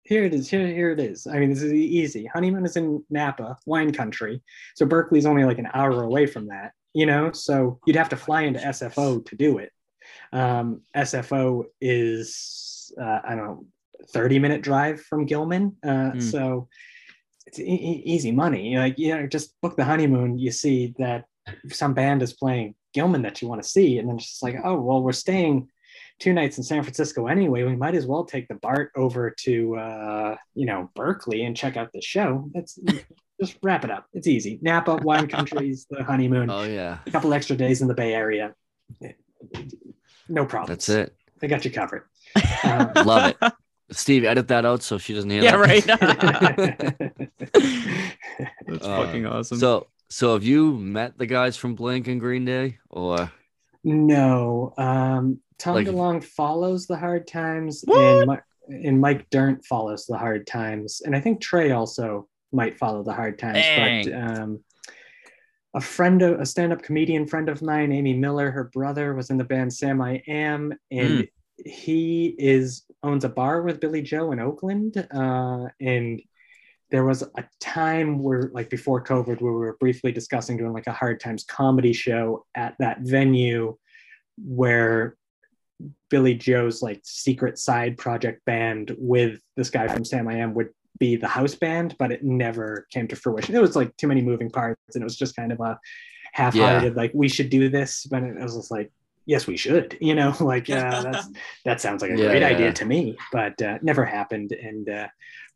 Here it is. Here, here it is. I mean, this is easy. Honeymoon is in Napa, wine country. So Berkeley's only like an hour away from that, you know? So you'd have to fly into SFO to do it. Um, SFO is, uh, I don't know, 30 minute drive from Gilman. Uh, Hmm. So it's e- easy money. Like, you know, just book the honeymoon. You see that some band is playing Gilman that you want to see. And then it's just like, oh, well, we're staying two nights in San Francisco anyway. We might as well take the BART over to uh, you know Berkeley and check out the show. That's just wrap it up. It's easy. Napa, wine *laughs* countries, the honeymoon, Oh yeah. a couple extra days in the Bay Area. No problem. That's it. I got you covered. *laughs* Um, Love it. Steve, edit that out so she doesn't hear Yeah, that. right. *laughs* That's Uh, fucking awesome. So so have you met the guys from Blink and Green Day? Or no, um, Tom Like- DeLonge follows the hard times, What? and, and Mike Dirnt follows the hard times, and I think Tré also might follow the hard times. But um, a friend of a stand-up comedian friend of mine, Amy Miller, her brother was in the band Samiam, and he is owns a bar with Billie Joe in Oakland, uh, and there was a time where like before covid where we were briefly discussing doing like a hard times comedy show at that venue where billie joe's like secret side project band with this guy from samiam would be the house band but it never came to fruition. It was like too many moving parts and it was just kind of a half-hearted like we should do this but it was just like yes we should you know? *laughs* Like uh, *laughs* that's that sounds like a Yeah, great yeah. idea to me but uh, never happened and uh,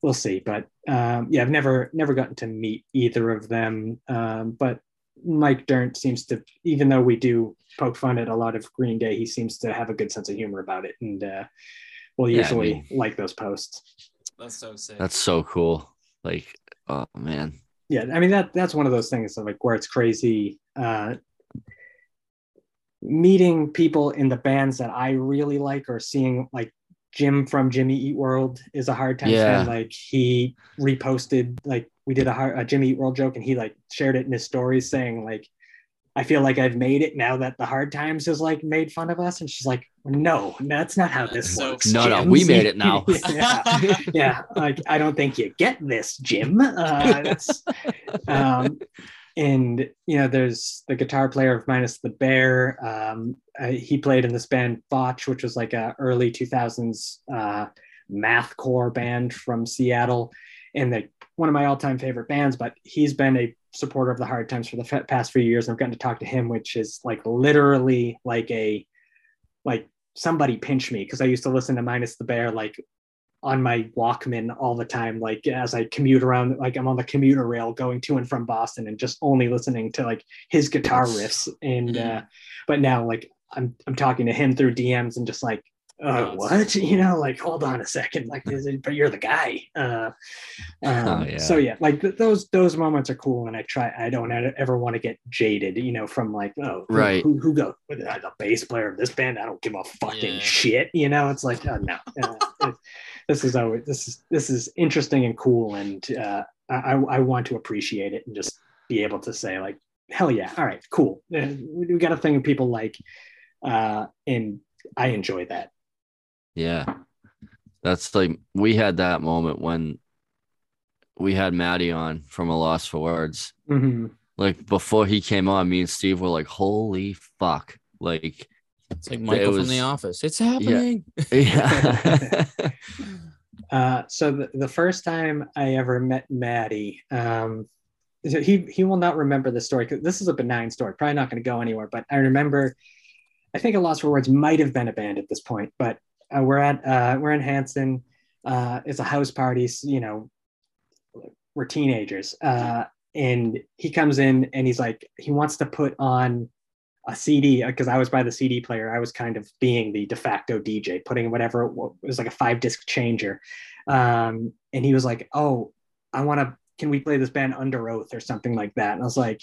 we'll see but um, yeah i've never never gotten to meet either of them um, but mike dirnt seems to even though we do poke fun at a lot of green day he seems to have a good sense of humor about it and uh, will Yeah, I usually mean- like those posts That's so sick. that's so cool. Like, oh man. yeah i mean that that's one of those things of like where it's crazy uh meeting people in the bands that i really like or seeing like jim from jimmy eat world is a hard time Yeah. fan. like he reposted like we did a, hard, a jimmy eat world joke and he like shared it in his stories saying like I feel like I've made it now that the hard times has like made fun of us. And she's like, no, that's not how this So works. No, no, we made it *laughs* now. yeah, yeah. Like, I don't think you get this, Jim. Uh, that's, um, and you know, there's the guitar player of Minus the Bear. Um, uh, he played in this band Botch, which was like a early 2000s uh, mathcore band from Seattle, and the one of my all-time favorite bands. But he's been a supporter of the Hard Times for the f- past few years. I've gotten to talk to him, which is like literally like a like somebody pinch me because I used to listen to Minus the Bear like on my Walkman all the time, like as I commute around, like I'm on the commuter rail going to and from Boston and just only listening to like his guitar riffs. And uh, but now like I'm I'm talking to him through DMs and just like, uh, what? *laughs* You know, like hold on a second, like is it, but you're the guy. Uh, *laughs* um, Oh, yeah. So yeah, like th- those those moments are cool, and I try. I don't ever want to get jaded, you know, from like oh who- Right. who who go the bass player of this band? I don't give a fucking Yeah. shit, you know. It's like oh, no. *laughs* Uh, it- this is always this is this is interesting and cool, and uh, I I want to appreciate it and just be able to say like hell yeah, all right, cool. Uh, we got a thing of people like, uh, and I enjoy that. Yeah. That's like we had that moment when we had Maddie on from A Loss for Words. Mhm. Like before he came on, me and Steve were like, holy fuck. Like, It's like Michael was- from The Office. It's happening. *laughs* yeah. *laughs* Uh, so the, the first time I ever met Maddie, um, so he he will not remember the story because this is a benign story, probably not going to go anywhere. But I remember, I think a Loss for Words might have been a band at this point, but uh, we're at uh, we're in Hanson. Uh, it's a house party, you know, we're teenagers, uh, and he comes in and he's like he wants to put on a CD because I was by the CD player. I was kind of being the de facto DJ, putting whatever it was like a five disc changer. Um, and he was like, "Oh, I want to. Can we play this band Underoath or something like that?" And I was like,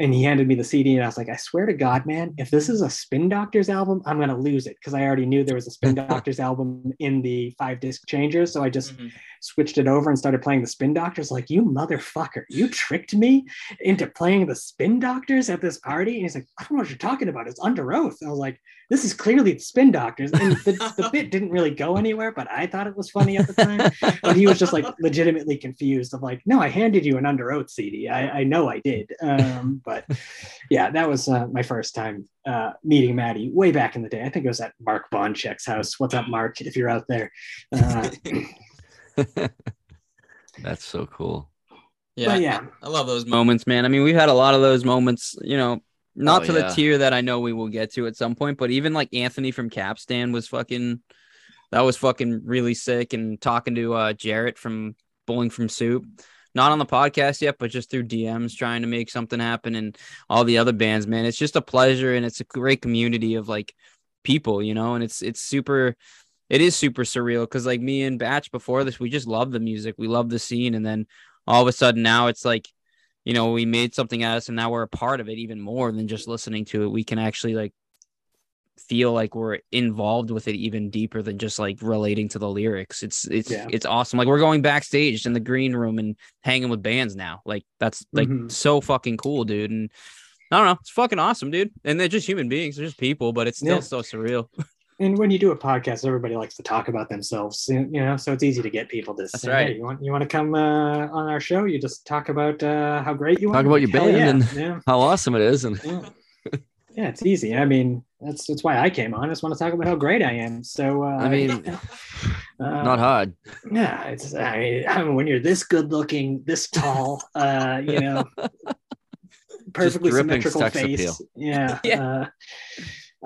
and he handed me the CD, and I was like, "I swear to God, man, if this is a Spin Doctors album, I'm gonna lose it because I already knew there was a Spin *laughs* Doctors album in the five disc changer. So I just Mhm. switched it over and started playing the Spin Doctors. Like, you motherfucker, you tricked me into playing the Spin Doctors at this party. And he's like, I don't know what you're talking about. It's underoath. I was like, this is clearly the Spin Doctors. And the, *laughs* the bit didn't really go anywhere, but I thought it was funny at the time. But he was just like *laughs* legitimately confused of like, no, I handed you an underoath CD. I, I know I did. Um, but yeah, that was uh, my first time uh, meeting Maddie way back in the day. I think it was at Mark Boncheck's house. What's up, Mark? If you're out there. Uh, *laughs* That's so cool. Yeah, But yeah. I love those moments, man. I mean, we've had a lot of those moments, you know, not Oh, to the tier that I know we will get to at some point, but even like Anthony from Capstan was fucking that was fucking really sick. And talking to uh Jaret from Bowling from Soup, not on the podcast yet, but just through DMs trying to make something happen and all the other bands, man. It's just a pleasure and it's a great community of like people, you know, and it's it's super it is super surreal because like me and Batch before this, we just love the music, we love the scene, and then all of a sudden now it's like you know we made something out of us and now we're a part of it even more than just listening to it we can actually like feel like we're involved with it even deeper than just like relating to the lyrics it's it's Yeah. it's awesome like we're going backstage in the green room and hanging with bands now like that's like Mhm. so fucking cool dude and I don't know. It's fucking awesome, dude. And they're just human beings. They're just people, but it's still Yeah. so surreal. *laughs* and when you do a podcast, everybody likes to talk about themselves, you know, so it's easy to get people to That's say, right. hey, you want you want to come uh, on our show? You just talk about uh, how great you are. Talk about your band yeah. and- yeah, How awesome it is. And yeah. Yeah, it's easy. I mean, that's that's why I came on. I just want to talk about how great I am. So uh, I mean, *laughs* uh, not hard. Yeah, it's I mean, I mean, when you're this good looking, this tall, uh, you know, *laughs* perfectly symmetrical face. appeal. Yeah. *laughs* Yeah. Uh,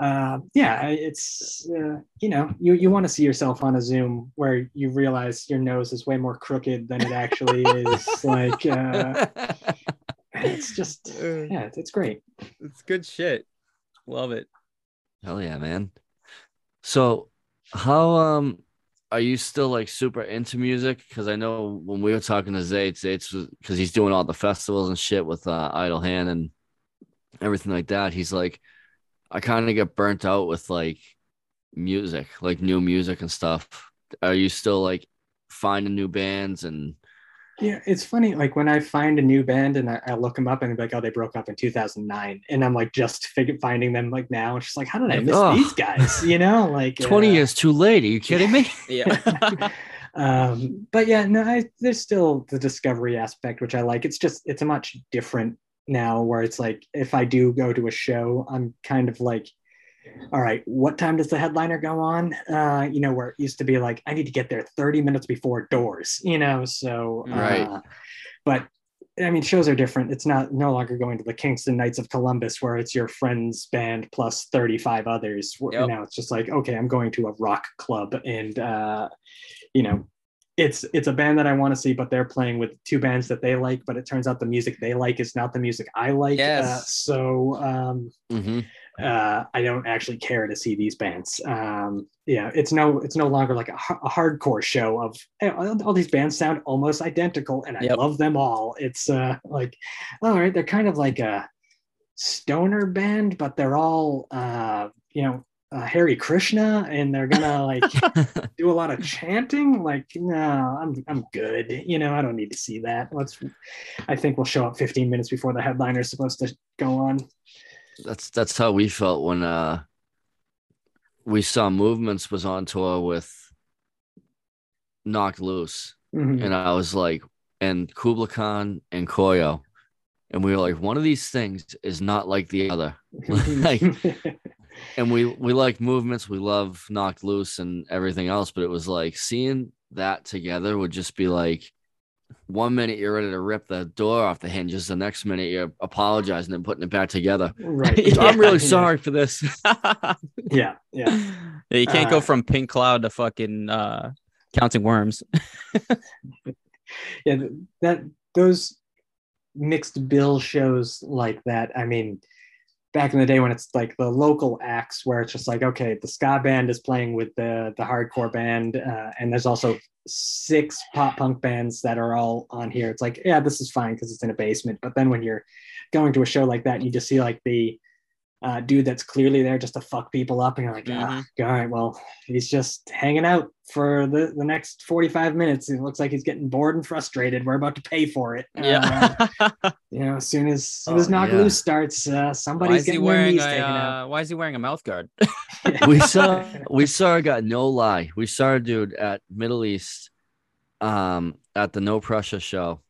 uh, yeah, it's uh, you know, you you want to see yourself on a Zoom where you realize your nose is way more crooked than it actually is. *laughs* like, uh, *laughs* it's just yeah, it's, it's great. It's good shit. Love it. Hell yeah, man. So, how um are you still like super into music? Because I know when we were talking to Zates, Zates because he's doing all the festivals and shit with uh, Idle Hand and everything like that. He's like, I kind of get burnt out with like music, like new music and stuff. Are you still like finding new bands and Yeah, it's funny. Like when I find a new band and I, I look them up and they're like, oh, they broke up in 2009, and I'm like just fig- finding them like now. It's just like, how did I miss oh. these guys? You know, *laughs* like 20 uh, years too late. Are you kidding me? *laughs* Yeah. *laughs* um, but yeah, no, I, there's still the discovery aspect, which I like. It's just it's a much different now, where it's like if I do go to a show, I'm kind of like, all right, what time does the headliner go on? Uh, you know, where it used to be like I need to get there 30 minutes before doors, you know. So Right. uh, but I mean, shows are different. It's not no longer going to the Kingston Knights of Columbus where it's your friend's band plus 35 others. Yep. Now it's just like, okay, I'm going to a rock club and uh, you know, it's it's a band that I want to see, but they're playing with two bands that they like, but it turns out the music they like is not the music I like. Yes. Uh, so um hmm uh, I don't actually care to see these bands. Um, yeah, it's no, it's no longer like a, a hardcore show of eh, all all these bands sound almost identical, and I Yep. love them all. It's uh, like, all right, they're kind of like a stoner band, but they're all, uh, you know, uh, Hare Krishna, and they're gonna like *laughs* do a lot of chanting. Like, no, I'm I'm good. You know, I don't need to see that. Let's. I think we'll show up 15 minutes before the headliner headliner's supposed to go on. That's that's how we felt when uh we saw Movements was on tour with Knocked Loose. Mhm. And I was like, and Kubla Khan and Koyo. And we were like, one of these things is not like the other. *laughs* *laughs* like, *laughs* and we we like movements, we love knocked loose and everything else, but it was like seeing that together would just be like one minute you're ready to rip the door off the hinges, the next minute you're apologizing and putting it back together. right. I'm really sorry for this. Yeah, yeah. Yeah, you can't Uh, go from pink cloud to fucking uh counting worms. Yeah, that those mixed bill shows like that. I mean, back in the day when it's like the local acts where it's just like, okay, the ska band is playing with the the hardcore band, uh, and there's also six pop punk bands that are all on here. It's like, yeah, this is fine because it's in a basement. But then when you're going to a show like that, and you just see like the uh, dude that's clearly there just to fuck people up, and you're like, ah, all right, well, he's just hanging out for the, the next 45 minutes. It looks like he's getting bored and frustrated. We're about to pay for it. Uh, Yeah. *laughs* you know, as soon as, as soon as Oh, Knock yeah. Loose starts, uh, somebody's is he getting their wearing knees a taken out. uh, why is he wearing a mouth guard? *laughs* *laughs* we saw we saw a guy, no lie. We saw a dude at Middle East um at the No Pressure show.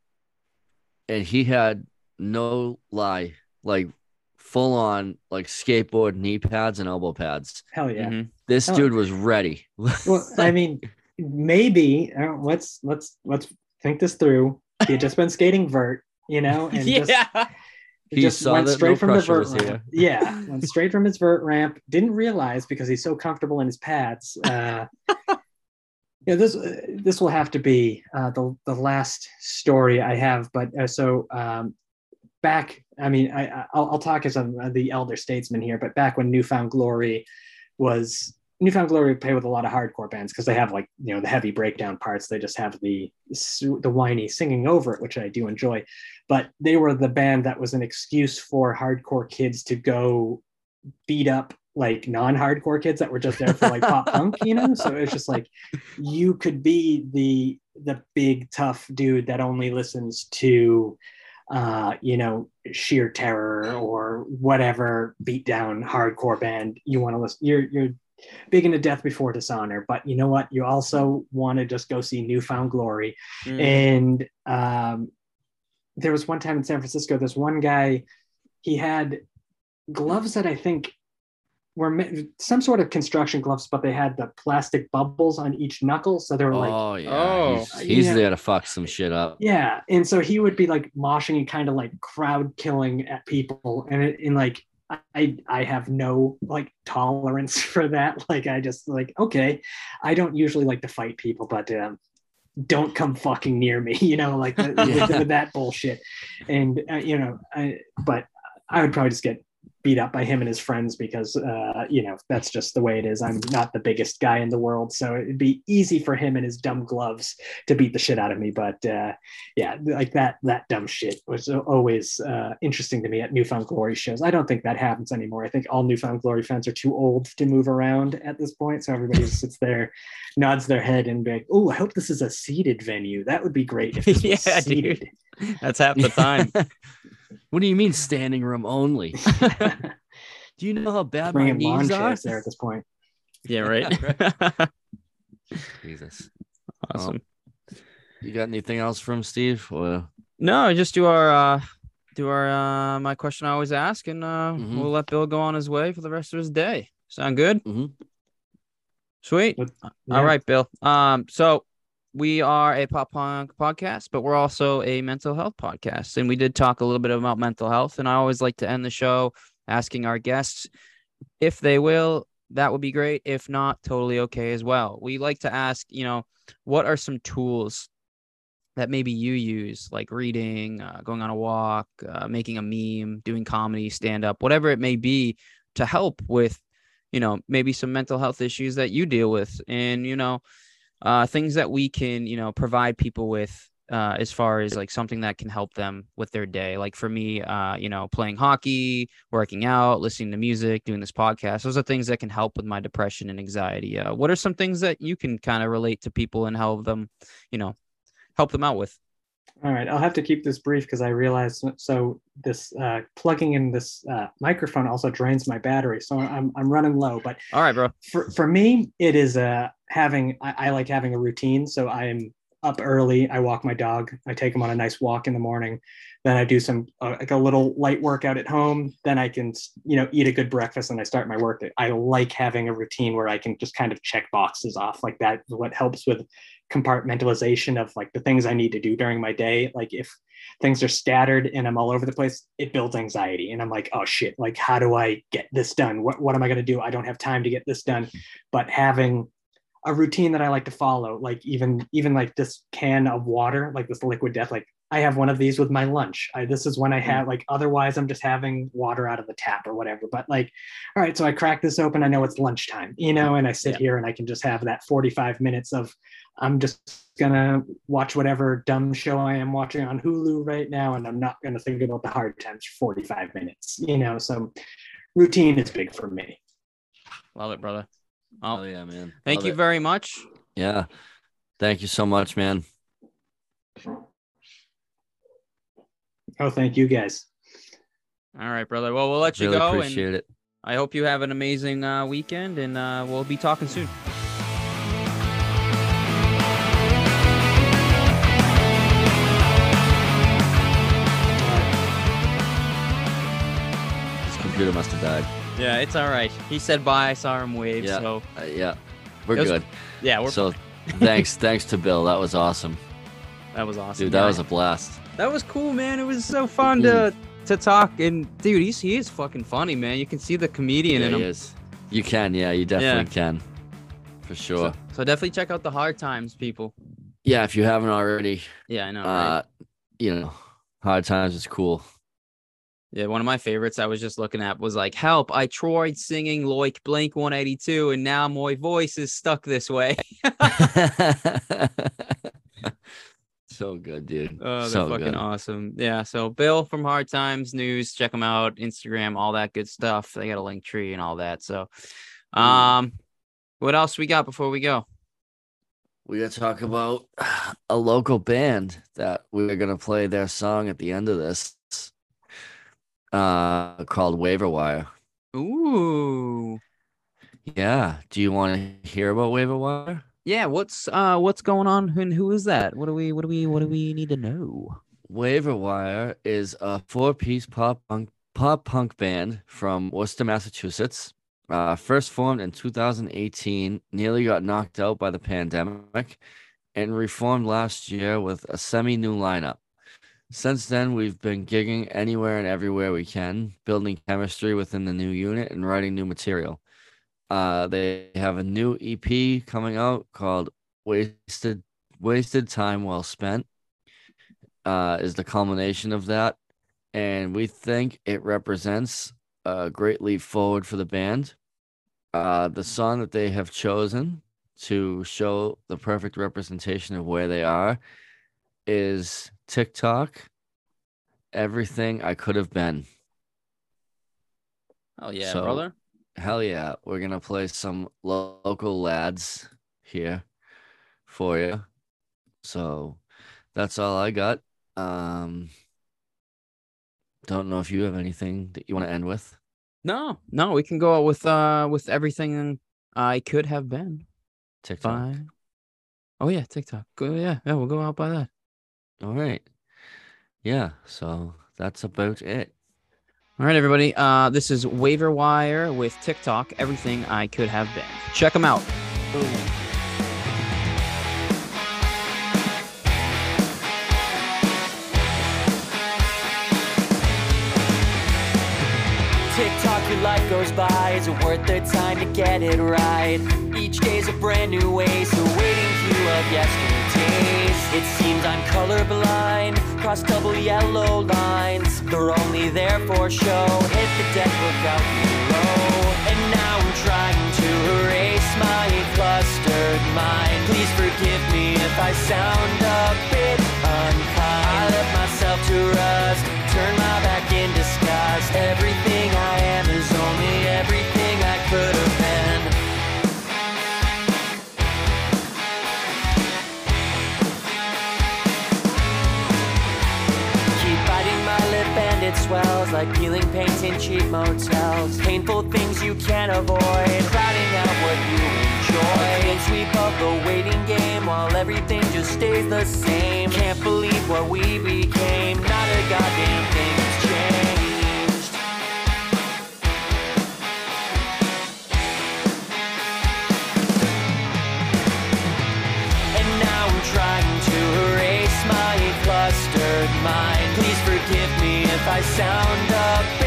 And he had no lie, like full on like skateboard knee pads and elbow pads. Hell yeah. Mhm. This Oh. dude was ready. Well, I mean, maybe uh, let's let's let's think this through. He had just been skating vert, you know, *laughs* and just yeah. He He just saw went that straight no from the vert ramp. Yeah, *laughs* went straight from his vert ramp. Didn't realize because he's so comfortable in his pads. Uh, *laughs* yeah, this uh, this will have to be uh, the the last story I have. But uh, so um, back, I mean, I, I'll, I'll talk as a, uh, the elder statesman here. But back when Newfound Glory was Newfound Glory would play with a lot of hardcore bands because they have like you know the heavy breakdown parts. They just have the the whiny singing over it, which I do enjoy. But they were the band that was an excuse for hardcore kids to go beat up like non-hardcore kids that were just there for like pop punk, you know. So it's just like you could be the the big tough dude that only listens to uh you know sheer terror or whatever beat down hardcore band you want to listen you're you're big into death before dishonor but you know what you also want to just go see newfound glory Mm. and um, there was one time in San Francisco, this one guy, he had gloves that I think were some sort of construction gloves, but they had the plastic bubbles on each knuckle. So they were like, oh yeah. Oh. he's he's Yeah. there to fuck some shit up. yeah. And so he would be like moshing and kind of like crowd killing at people. And, it, and like, I, I have no like tolerance *laughs* for that. Like, I just like, okay, I don't usually like to fight people, but um, don't come fucking near me, *laughs* you know, like *laughs* with, with that bullshit. And, uh, you know, I, but I would probably just get beat up by him and his friends because uh, you know that's just the way it is. I'm not the biggest guy in the world, so it'd be easy for him and his dumb gloves to beat the shit out of me. But uh, yeah, like that that dumb shit was always uh, interesting to me at Newfound Glory shows. I don't think that happens anymore. I think all Newfound Glory fans are too old to move around at this point, so everybody just sits there, nods their head, and be like, "Oh, I hope this is a seated venue. That would be great if this *laughs* was Yeah, dude. Seated." That's half the time. *laughs* what do you mean standing room only? *laughs* Do you know how bad my Bringing lawn knees are? there at this point. yeah, right. *laughs* Jesus. awesome. You got anything else from Steve? Or No, just do our uh do our uh my question I always ask and uh Mhm. we'll let Bill go on his way for the rest of his day. Sound good? Mhm. Sweet. But- All Yeah. right, Bill. Um so we are a pop punk podcast, but we're also a mental health podcast. And we did talk a little bit about mental health. And I always like to end the show asking our guests if they will, that would be great. If not, totally okay as well. We like to ask, you know, what are some tools that maybe you use, like reading, uh, going on a walk, uh, making a meme, doing comedy, stand up, whatever it may be, to help with, you know, maybe some mental health issues that you deal with, and you know, uh, things that we can, you know, provide people with. Uh, as far as like something that can help them with their day, like for me, uh, you know, playing hockey, working out, listening to music, doing this podcast, those are things that can help with my depression and anxiety. Uh, what are some things that you can kind of relate to people and help them, you know, help them out with? All right, I'll have to keep this brief because I realized so this uh, plugging in this uh, microphone also drains my battery, so I'm I'm running low. But All right, bro. for for me, it is uh, having I, I like having a routine. So I am up early. I walk my dog. I take him on a nice walk in the morning. Then I do some uh, like a little light workout at home. Then I can you know eat a good breakfast and I start my work. I like having a routine where I can just kind of check boxes off like that. What helps with compartmentalization of like the things I need to do during my day. Like if things are scattered and I'm all over the place, it builds anxiety. And I'm like, oh shit, like how do I get this done? What what am I gonna do? I don't have time to get this done. But having a routine that I like to follow, like even even like this can of water, like this liquid death, like I have one of these with my lunch. I, this is when I mm. have like otherwise I'm just having water out of the tap or whatever. But like, all right, so I crack this open. I know it's lunchtime, you know, and I sit Yeah. here and I can just have that 45 minutes of I'm just gonna watch whatever dumb show I am watching on Hulu right now, and I'm not gonna think about the hard times for 45 minutes, you know. So routine is big for me. Love it, brother. Oh Well, yeah, man. thank Love you it. very much. Yeah. Thank you so much, man. Oh, thank you guys. All right, brother. Well, we'll let you Really go, and appreciate it. I hope you have an amazing uh, weekend, and uh, we'll be talking soon. His computer must have died. Yeah, it's all right. He said bye. I saw him wave. Yeah. So Uh, yeah, we're was- good. yeah, we're, So *laughs* thanks, thanks to Bill. That was awesome, that was awesome. dude. That Yeah, was a blast. that was cool, man. It was so fun to to talk. And dude, he's he is fucking funny, man. You can see the comedian Yeah, in he him. is. You can, yeah, you definitely can, for sure. So, so definitely check out the hard times, people. Yeah, if you haven't already, Yeah, I know. right? uh, you know, hard times is cool. Yeah, one of my favorites I was just looking at was like, "Help! I tried singing like Blink 182, and now my voice is stuck this way." *laughs* so good, dude. Oh, they're so fucking good. awesome. Yeah. So Bill from Hard Times News, check them out, Instagram, all that good stuff. They got a Linktree and all that. So, um, what else we got before we go? We got to talk about a local band that we're gonna play their song at the end of this, uh, called Waiver Wire. Ooh, Yeah. Do you want to hear about Waiver Wire? yeah. What's uh, what's going on? And who is that? What do we, what do we, what do we need to know? Waiver Wire is a four-piece pop punk pop punk band from Worcester, Massachusetts. Uh, first formed in 2018, nearly got knocked out by the pandemic, and reformed last year with a semi-new lineup. Since then, we've been gigging anywhere and everywhere we can, building chemistry within the new unit and writing new material. Uh, they have a new EP coming out called "Wasted Wasted Time Well Spent." uh, is the culmination of that. And we think it represents a great leap forward for the band. Uh, the song that they have chosen to show the perfect representation of where they are is TikTok. Everything I could have been. Oh yeah, So- brother. Hell yeah, we're gonna play some lo- local lads here for you. So that's all I got. Um, don't know if you have anything that you want to end with. No, no, we can go out with uh with everything I could have been. TikTok. Fine. Oh yeah, TikTok. Go yeah, yeah, we'll go out by that. All right. Yeah, so that's about it. All right, everybody. Uh, this is Waiver Wire with TikTok. Everything I could have been. Check them out. TikTok, your life goes by. Is it worth the time to get it right? Each day's a brand new way, so waiting queue of yesterday's. It seems I'm colorblind, cross double yellow lines. They're only there for show. Hit the deck, look out below. And now I'm trying to erase my clustered mind. Please forgive me if I sound a bit unkind. I let myself to rust, like peeling paint in cheap motels. Painful things you can't avoid, crowding out what you enjoy. And sweep up the waiting game while everything just stays the same. Can't believe what we became, not a goddamn thing's if I sound a